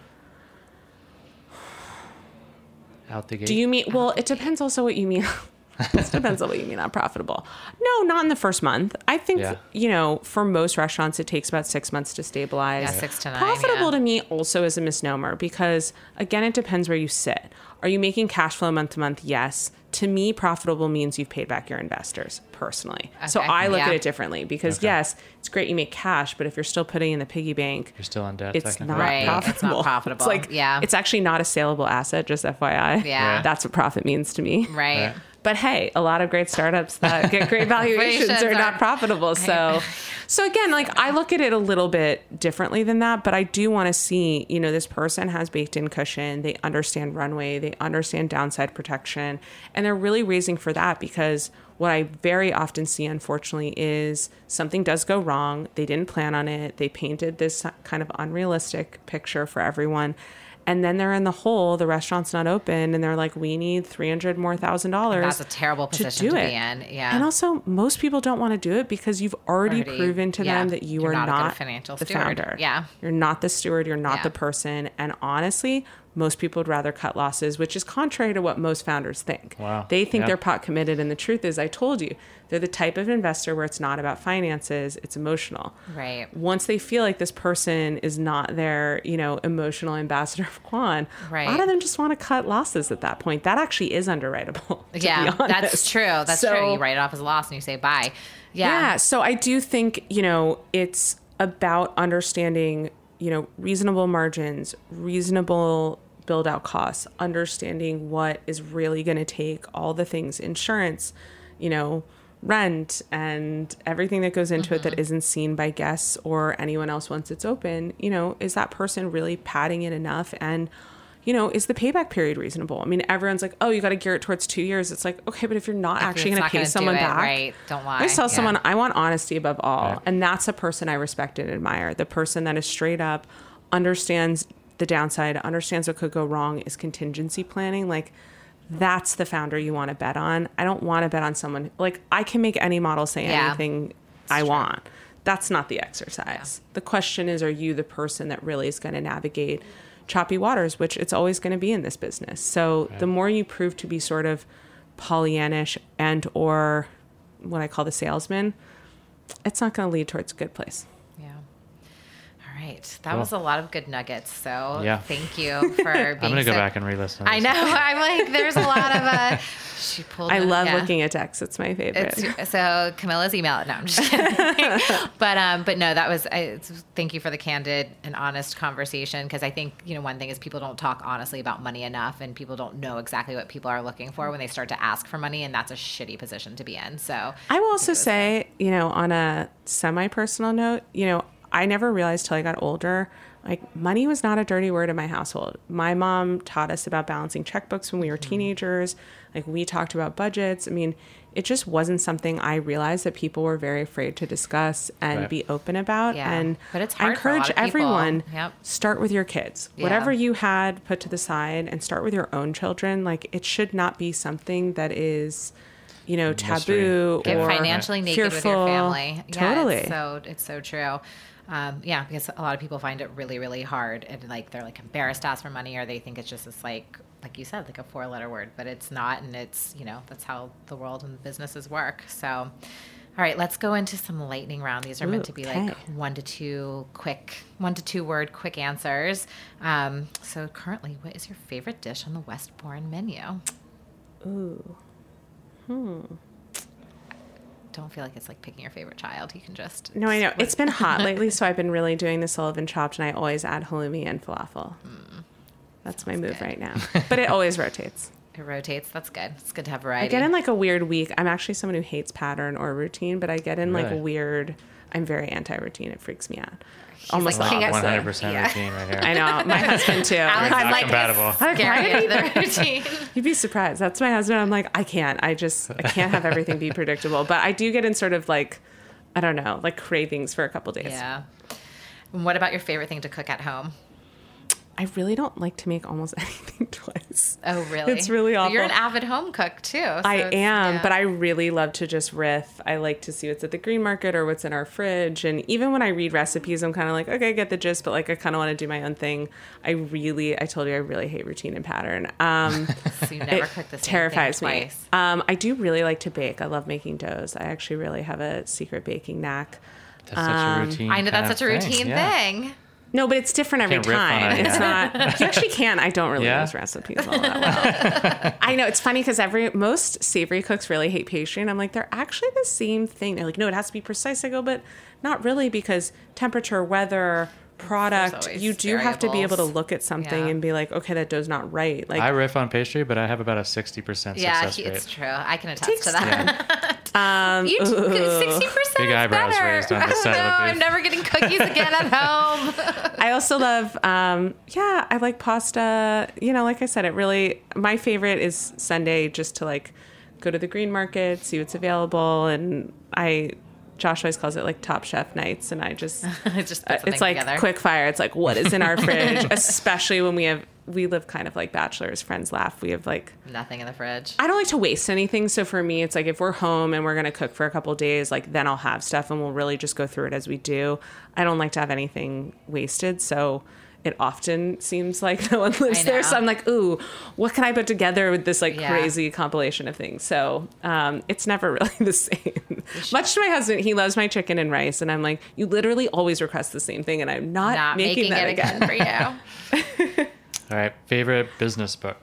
Out the gate. Do you mean, well, it depends also what you mean. it depends on what you mean on profitable. No, not in the first month. I think, Yeah. you know, for most restaurants, it takes about six months to stabilize. Yeah, six to nine, Profitable yeah. to me also is a misnomer because, again, it depends where you sit. Are you making cash flow month to month? Yes. To me, profitable means you've paid back your investors personally. So I look at it differently because, yes, it's great you make cash, but if you're still putting in the piggy bank, You're still in debt. it's not Right, profitable. it's not profitable. It's like, Yeah. it's actually not a saleable asset, just FYI. Yeah. Right. That's what profit means to me. Right. Right. But hey, a lot of great startups that get great valuations are not profitable. So, so again, like I look at it a little bit differently than that, but I do want to see, you know, this person has baked in cushion. They understand runway. They understand downside protection, and they're really raising for that because what I very often see, unfortunately, is something does go wrong. They didn't plan on it. They painted this kind of unrealistic picture for everyone. And then they're in the hole. The restaurant's not open, and they're like, "We need three hundred more thousand dollars." That's a terrible position to, be in. Yeah. And also, most people don't want to do it because you've already, Already- proven to yeah, them that you are not not, financial the steward. founder. Yeah. You're not the steward. You're not Yeah. the person. And honestly, most people would rather cut losses, which is contrary to what most founders think. Wow. They think Yeah. they're pot committed. And the truth is, I told you, they're the type of investor where it's not about finances, it's emotional. Right. Once they feel like this person is not their, you know, emotional ambassador of Kwan, Right. a lot of them just want to cut losses at that point. That actually is underwritable. yeah, be that's true. That's true. You write it off as a loss and you say bye. Yeah. yeah. So I do think, you know, it's about understanding, you know, reasonable margins, reasonable build out costs, understanding what is really going to take all the things insurance, you know, rent and everything that goes into it that mm-hmm. isn't seen by guests or anyone else once it's open, you know, is that person really padding it enough and you know, is the payback period reasonable? I mean, everyone's like, "Oh, you got to gear it towards two years." It's like, okay, but if you're not If actually going to pay someone it, back, right, don't lie." I tell Yeah. someone I want honesty above all. Right. And that's a person I respect and admire. The person that is straight up, understands the downside, understands what could go wrong, is contingency planning. Like, that's the founder you want to bet on. I don't want to bet on someone. Like, I can make any model say Yeah. anything I want. That's not the exercise. The question is, are you the person that really is going to navigate choppy waters, which it's always going to be in this business. So the more you prove to be sort of Pollyannish and or what I call the salesman, it's not going to lead towards a good place. Yeah. All right. That Cool. was a lot of good nuggets. So Yeah. thank you for being I'm gonna go back and re-listen. I know. I'm like, there's a lot of uh she pulled I it- love yeah. looking at decks. It's my favorite. It's, so Camilla's email. No, I'm just kidding. but um, but no, that was. I, it's- thank you for the candid and honest conversation because I think you know one thing is people don't talk honestly about money enough, and people don't know exactly what people are looking for when they start to ask for money, and that's a shitty position to be in. So I will also say, you know, on a semi personal note, you know, I never realized till I got older, like money was not a dirty word in my household. My mom taught us about balancing checkbooks when we were teenagers. Like we talked about budgets. I mean, it just wasn't something I realized that people were very afraid to discuss and Right. be open about. Yeah. And But it's I hard for a encourage lot of people. everyone Yep. start with your kids. Yeah. Whatever you had, put to the side and start with your own children. Like it should not be something that is, you know, taboo Get or financially naked with your fearful. family. Yeah, Totally. It's so it's so true. Um, yeah, because a lot of people find it really, really hard, and like they're like embarrassed to ask for money, or they think it's just this like, like you said, like a four-letter word, but it's not, and it's you know that's how the world and businesses work. So, all right, let's go into some lightning round. These are meant to be okay. like one to two quick, one to two word quick answers. Um, so currently, what is your favorite dish on the Westbourne menu? Ooh. Hmm. Don't feel like it's like picking your favorite child. You can just No, I know. what- It's been hot lately, so I've been really doing the Sullivan chopped, and I always add halloumi and falafel. Mm. That's my move good. right now. But it always rotates. It rotates. That's good. It's good to have variety. I get in like a weird week. I'm actually someone who hates pattern or routine, but I get in like a weird. I'm very anti-routine. It freaks me out. Like, Almost "Can't like get One hundred percent yeah. right here. I know my husband too. Alex Not is like compatible. scary of the routine. You'd be surprised. That's my husband. I'm like, I can't. I just I can't have everything be predictable. But I do get in sort of like, I don't know, like cravings for a couple days. Yeah. And what about your favorite thing to cook at home? I really don't like to make almost anything twice. Oh, really? It's really But You're an avid home cook too. so I am, yeah. but I really love to just riff. I like to see what's at the green market or what's in our fridge. And even when I read recipes, I'm kind of like, okay, I get the gist, but like I kind of want to do my own thing. I really, I told you, I really hate routine and pattern. Um, So you never it cook the same terrifies thing me. twice. Um, I do really like to bake. I love making doughs. I actually really have a secret baking knack. That's such a routine. I know that's such a routine thing, routine yeah. Thing. No, but it's different every Can't riff on time. it, It's yeah. not. You actually can. I don't really Yeah? use recipes all that well. I know it's funny because every most savory cooks really hate pastry, and I'm like, they're actually the same thing. They're like, no, it has to be precise. I go, but not really because temperature, weather, product. You do have to be able to look at something Yeah. and be like, okay, that dough's not right. Like I riff on pastry, but I have about a sixty percent Yeah, success he- rate. it's true. I can attest Takes to that. um, You sixty percent Big eyebrows better. raised on the I don't side of the know. I'm never getting cookies again at home. I also love, um, yeah, I like pasta. You know, like I said, it really, my favorite is Sunday just to like go to the green market, see what's available. And I, Josh always calls it like Top Chef nights. And I just, Just uh, it's like together. quick fire. It's like, what is in our fridge? Especially when we have, we live kind of like bachelors, friends laugh. We have like, Nothing in the fridge. I don't like to waste anything. So for me, it's like if we're home and we're going to cook for a couple days, like then I'll have stuff and we'll really just go through it as we do. I don't like to have anything wasted. So it often seems like no one lives there. So I'm like, ooh, what can I put together with this like Yeah. crazy compilation of things? So um, it's never really the same. Much to my husband, he loves my chicken and rice. And I'm like, you literally always request the same thing. And I'm not, Not making, making, that again for you. All right, favorite business book.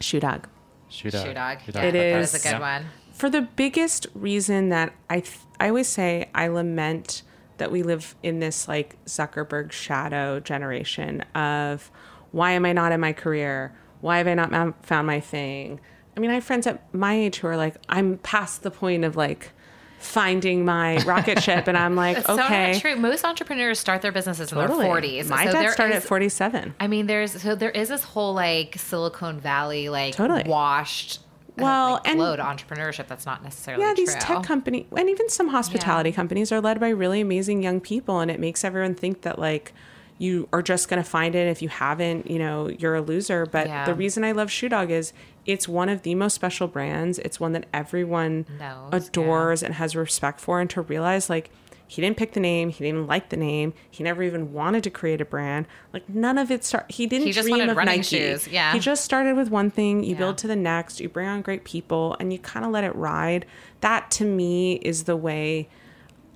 Shoe dog. Shoe dog. Shoe dog. Shoe Yeah, It That is- is a good Yeah. one. for the biggest reason that I th- I always say I lament that we live in this like Zuckerberg shadow generation of why am I not in my career? Why have I not ma- found my thing? I mean, I have friends at my age who are like, I'm past the point of like finding my rocket ship, and I'm like, It's so okay, not true. Most entrepreneurs start their businesses in totally. their 40s. My So dad started is- at 47. I mean, there's so there is this whole like Silicon Valley like Totally. washed, Well, like, and- to entrepreneurship. That's not necessarily yeah these true. tech company and even some hospitality companies are led by really amazing young people and it makes everyone think that like you are just going to find it if you haven't you know you're a loser. But Yeah. the reason i love shoe dog is it's one of the most special brands. It's one that everyone Knows, adores and has respect for. And to realize like he didn't pick the name he didn't like the name he never even wanted to create a brand. Like none of it start he didn't He just dream of nike. shoes, yeah. he just started with one thing you Yeah. build to the next you bring on great people and you kind of let it ride. That to me is the way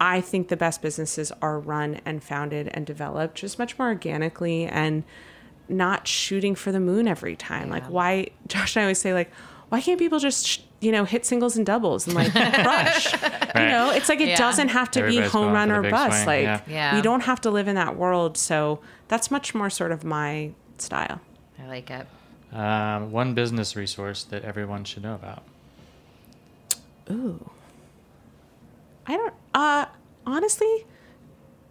i think the best businesses are run and founded and developed just much more organically and not shooting for the moon every time like why josh and i always say like why can't people just sh- you know hit singles and doubles and like crush you know it's like it Yeah. doesn't have to Everybody's be home run or big bust swing, like yeah. Yeah. we don't have to live in that world so that's much more sort of my style I like it. Um, one business resource that everyone should know about. Ooh. I don't uh honestly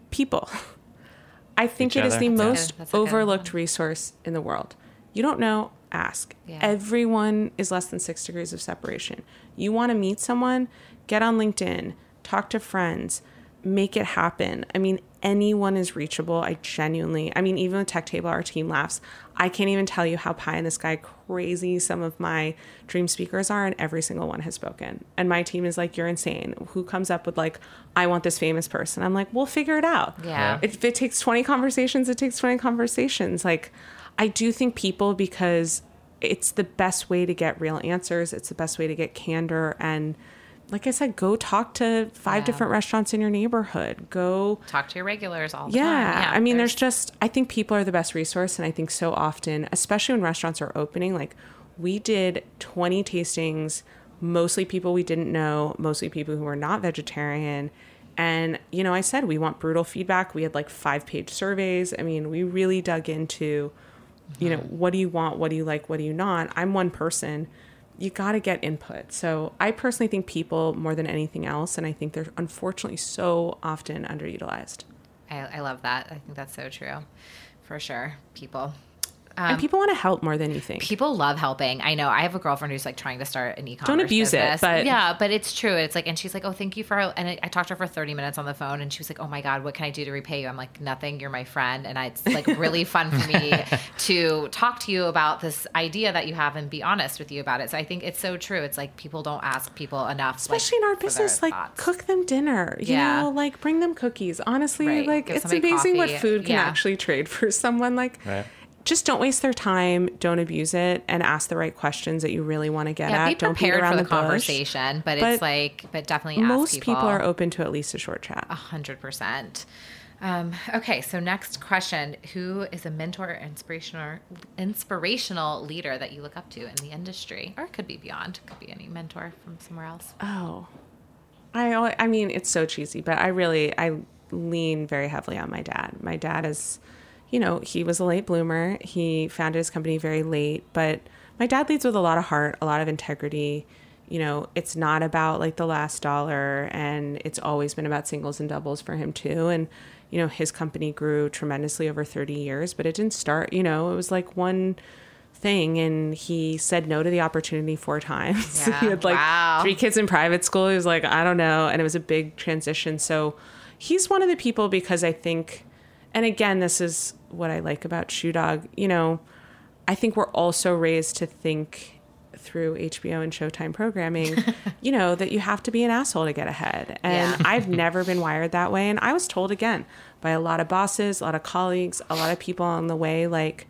people. I think Each it is other. the That's most that's a good overlooked resource in the world. You don't know, ask. Yeah. Everyone is less than six degrees of separation. You want to meet someone, get on LinkedIn, talk to friends, make it happen. I mean, anyone is reachable. I genuinely, I mean, even with TechTable, our team laughs. I can't even tell you how pie in the sky crazy some of my dream speakers are, and every single one has spoken. And my team is like, You're insane. Who comes up with, like, I want this famous person? I'm like, We'll figure it out. Yeah. If it takes 20 conversations, it takes 20 conversations. Like, I do think people, because it's the best way to get real answers, it's the best way to get candor. And like I said, go talk to five Yeah. different restaurants in your neighborhood. Go Talk to your regulars all the yeah, time. I mean, there's just, I think people are the best resource. And I think so often, especially when restaurants are opening, like we did 20 tastings, mostly people we didn't know, mostly people who were not vegetarian. And, you know, I said we want brutal feedback. We had like five page surveys. I mean, we really dug into, you know, mm-hmm. what do you want? What do you like? What do you not? I'm one person. You got to get input. So I personally think people more than anything else. And I think they're unfortunately so often underutilized. I, I love that. I think that's so true, for sure. People. And um, people want to help more than you think. People love helping. I know. I have a girlfriend who's like trying to start an e-commerce. Don't abuse it, business. but- yeah, but it's true. It's like, and she's like, "Oh, thank you for." And I, I talked to her for thirty minutes on the phone, and she was like, "Oh my god, what can I do to repay you?" I'm like, "Nothing. You're my friend, and I, it's like really fun for me to talk to you about this idea that you have and be honest with you about it." So I think it's so true. It's like people don't ask people enough, especially like, in our business like thoughts. cook them dinner you Yeah. know like bring them cookies honestly Right. like Give it's somebody amazing what food can Yeah. actually trade for someone like Right. Just don't waste their time don't abuse it and ask the right questions that you really want to get Yeah, at be don't prepared for the, the, conversation, but, But it's like, but definitely ask most people. people are open to at least a short chat A hundred percent. Um, okay, so next question: Who is a mentor, or inspirational, inspirational leader that you look up to in the industry, or it could be beyond? Could be any mentor from somewhere else. oh i i mean it's so cheesy but i really i lean very heavily on my dad my dad is you know he was a late bloomer. He founded his company very late but my dad leads with a lot of heart a lot of integrity. You know it's not about like the last dollar and it's always been about singles and doubles for him too. And you know his company grew tremendously over 30 years but it didn't start you know it was like one thing and he said no to the opportunity four times. Yeah, he had like wow. three kids in private school. He was like i don't know and it was a big transition. So he's one of the people because i think and again this is what i like about shoe dog. You know i think we're also raised to think through hbo and showtime programming you know that you have to be an asshole to get ahead. And Yeah. i've never been wired that way. And i was told again by a lot of bosses a lot of colleagues a lot of people on the way like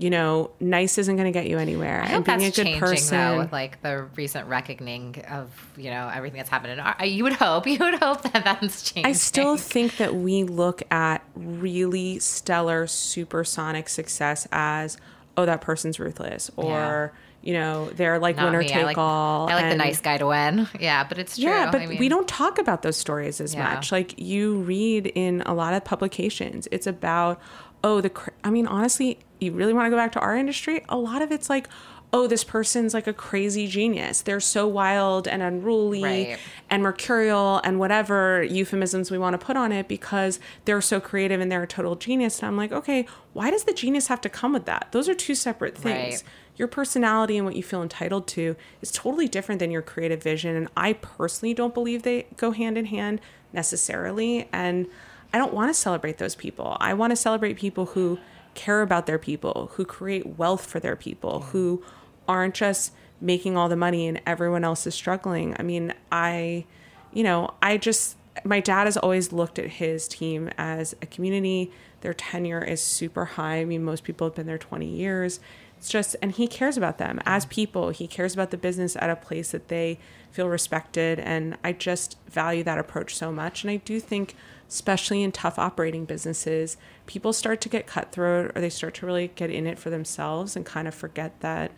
you know, nice isn't going to get you anywhere. I and being that's a good changing person. though, with like the recent reckoning of you know everything that's happened. In our, you would hope, you would hope that that's changing. I still think that we look at really stellar supersonic success as, oh, that person's ruthless, or you know, they're like Not winner me. take I like, all. I like the nice guy to win. Yeah, but it's true. Yeah, but I mean, we don't talk about those stories as Yeah. much. Like you read in a lot of publications, it's about oh the. I mean, honestly, you really want to go back to our industry? A lot of it's like. Oh, this person's like a crazy genius. They're so wild and unruly Right. and mercurial and whatever euphemisms we want to put on it because they're so creative and they're a total genius. And I'm like, okay, why does the genius have to come with that? Those are two separate things Right. your personality and what you feel entitled to is totally different than your creative vision. And I personally don't believe they go hand in hand necessarily. And I don't want to celebrate those people. I want to celebrate people who care about their people, who create wealth for their people, mm. who aren't just making all the money and everyone else is struggling. I mean, I, you know, I just, my dad has always looked at his team as a community. Their tenure is super high. I mean, most people have been there 20 years. It's just, and he cares about them mm. as people. He cares about the business at a place that they feel respected. And I just value that approach so much. And I do think, especially in tough operating businesses, people start to get cutthroat or they start to really get in it for themselves and kind of forget that,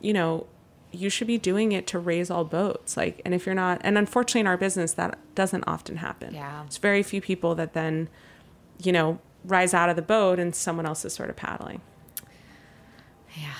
you know, you should be doing it to raise all boats. Like, and if you're not, and unfortunately in our business, that doesn't often happen. Yeah. It's very few people that then, you know, rise out of the boat and someone else is sort of paddling. Yeah.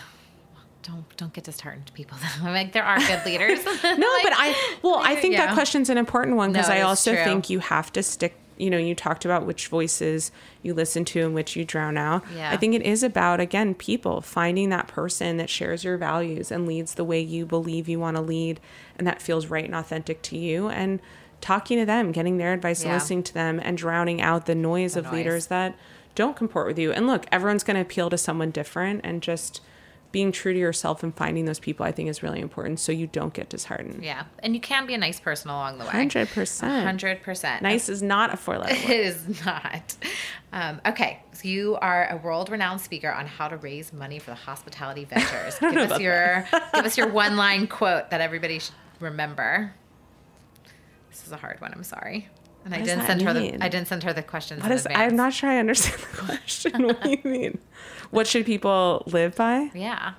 Don't don't get disheartened, people. I'm like there are good leaders. No, but I well, I think yeah. that question's an important one because No, I also true. think you have to stick you know, you talked about which voices you listen to and which you drown out. Yeah. I think it is about, again, people finding that person that shares your values and leads the way you believe you want to lead and that feels right and authentic to you. And talking to them, getting their advice and Yeah. listening to them and drowning out the noise The of noise. leaders that don't comport with you. And look, everyone's going to appeal to someone different and just being true to yourself and finding those people I think is really important so you don't get disheartened. Yeah. And you can be a nice person along the way. 100%. 100%. Nice is not a four letter word. It is not. Um, okay, so you are a world-renowned speaker on how to raise money for the hospitality ventures. give us your give us your one-line quote that everybody should remember. This is a hard one. I'm sorry, and I What does didn't that send her the I didn't send her the questions. What in is. I'm not sure I understand the question. what do you mean? What should people live by? Yeah.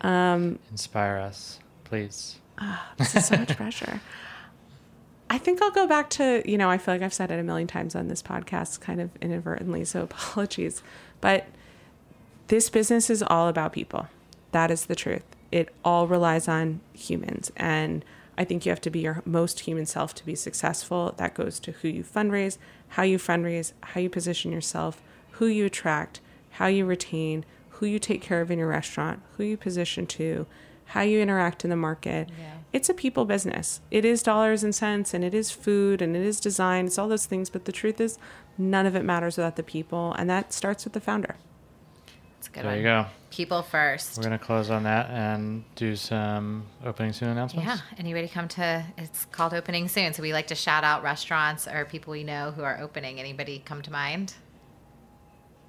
Um, Inspire us, please. Oh, this is so much pressure. I think I'll go back to, you know, I feel like I've said it a million times on this podcast, kind of inadvertently, so apologies. But this business is all about people. That is the truth. It all relies on humans. And I think you have to be your most human self to be successful. That goes to who you fundraise, how you fundraise, how you position yourself, who you attract, how you retain, who you take care of in your restaurant, who you position to, how you interact in the market. It's a people business. It is dollars and cents and it is food and it is design. It's all those things. But the truth is, none of it matters without the people. And that starts with the founder. It's a good There one. you go. People first. We're gonna close on that and do some opening soon announcements. Yeah. Anybody come to? It's called opening soon, so we like to shout out restaurants or people we know who are opening. Anybody come to mind?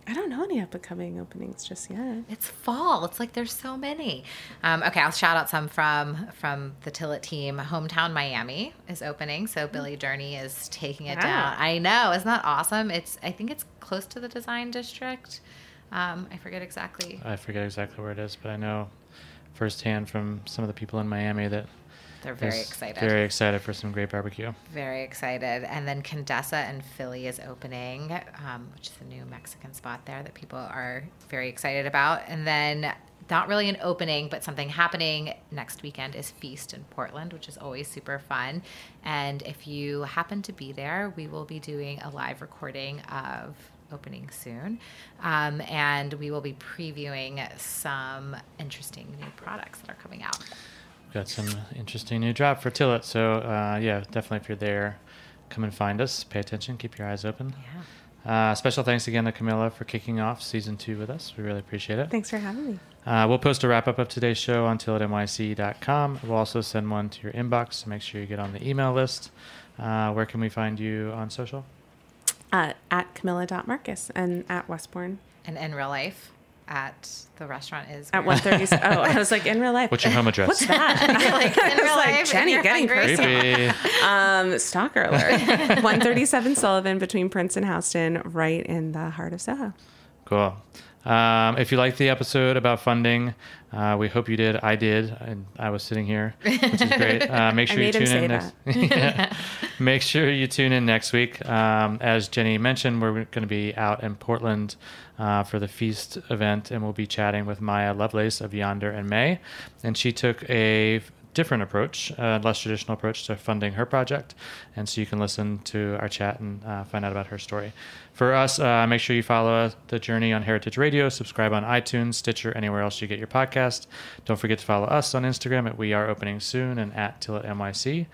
I don't know any up and coming openings just yet. It's fall. It's like there's so many. Um, okay, I'll shout out some from from the Tilit team. Hometown Miami is opening, so Billy Durney is taking it Wow. down. I know, isn't that awesome? It's I think it's close to the Design District. Um, I forget exactly. I forget exactly where it is, but I know firsthand from some of the people in Miami that They're very excited. Very excited for some great barbecue. Very excited. And then Condesa and Philly is opening, um, which is a new Mexican spot there that people are very excited about. And then, not really an opening, but something happening next weekend is Feast in Portland, which is always super fun. And if you happen to be there, we will be doing a live recording of opening soon. Um, and we will be previewing some interesting new products that are coming out. Got some interesting new drop for Tilit. So uh, yeah, definitely if you're there, come and find us. Pay attention. Keep your eyes open. Uh, special thanks again to Camilla for kicking off season two with us. We really appreciate it. Thanks for having me. Uh, we'll post a wrap up of today's show on tilitnyc.com. We'll also send one to your inbox, so make sure you get on the email list. Uh, where can we find you on social? Uh, at Camilla.Marcus and at Westbourne. And in real life, at the restaurant is At where- 130. oh, I was like, in real life. What's your home address? What's that? like in I was real like, life, if Jenny, you're getting hungry. Creepy. um, stalker alert. 137 Sullivan between Prince and Houston, right in the heart of Soho. Cool. Um, if you liked the episode about funding, uh, we hope you did. I did, and I was sitting here, which is great. Uh, make I sure you made him tune say in next. Yeah. Make sure you tune in next week. Um, as Jenny mentioned, we're going to be out in Portland uh, for the feast event, and we'll be chatting with Maya Lovelace of Yonder and Mae, and she took a different approach, a less traditional approach to funding her project. And so you can listen to our chat and uh, find out about her story. For us, uh, make sure you follow the journey on Heritage Radio, subscribe on iTunes, Stitcher, anywhere else you get your podcast. Don't forget to follow us on Instagram at We Are Opening Soon and at Tilit NYC.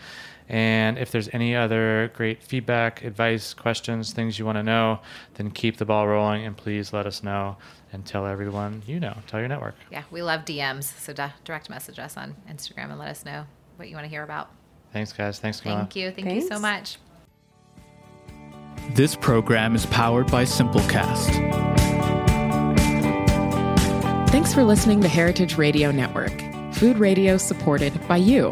And if there's any other great feedback, advice, questions, things you want to know, then keep the ball rolling and please let us know and tell everyone you know. Tell your network. Yeah, we love DMs. So di- direct message us on Instagram and let us know what you want to hear about. Thanks, guys. Thanks, Camilla. Thank you. Thank you so much. This program is powered by Simplecast. Thanks for listening to Heritage Radio Network, food radio supported by you.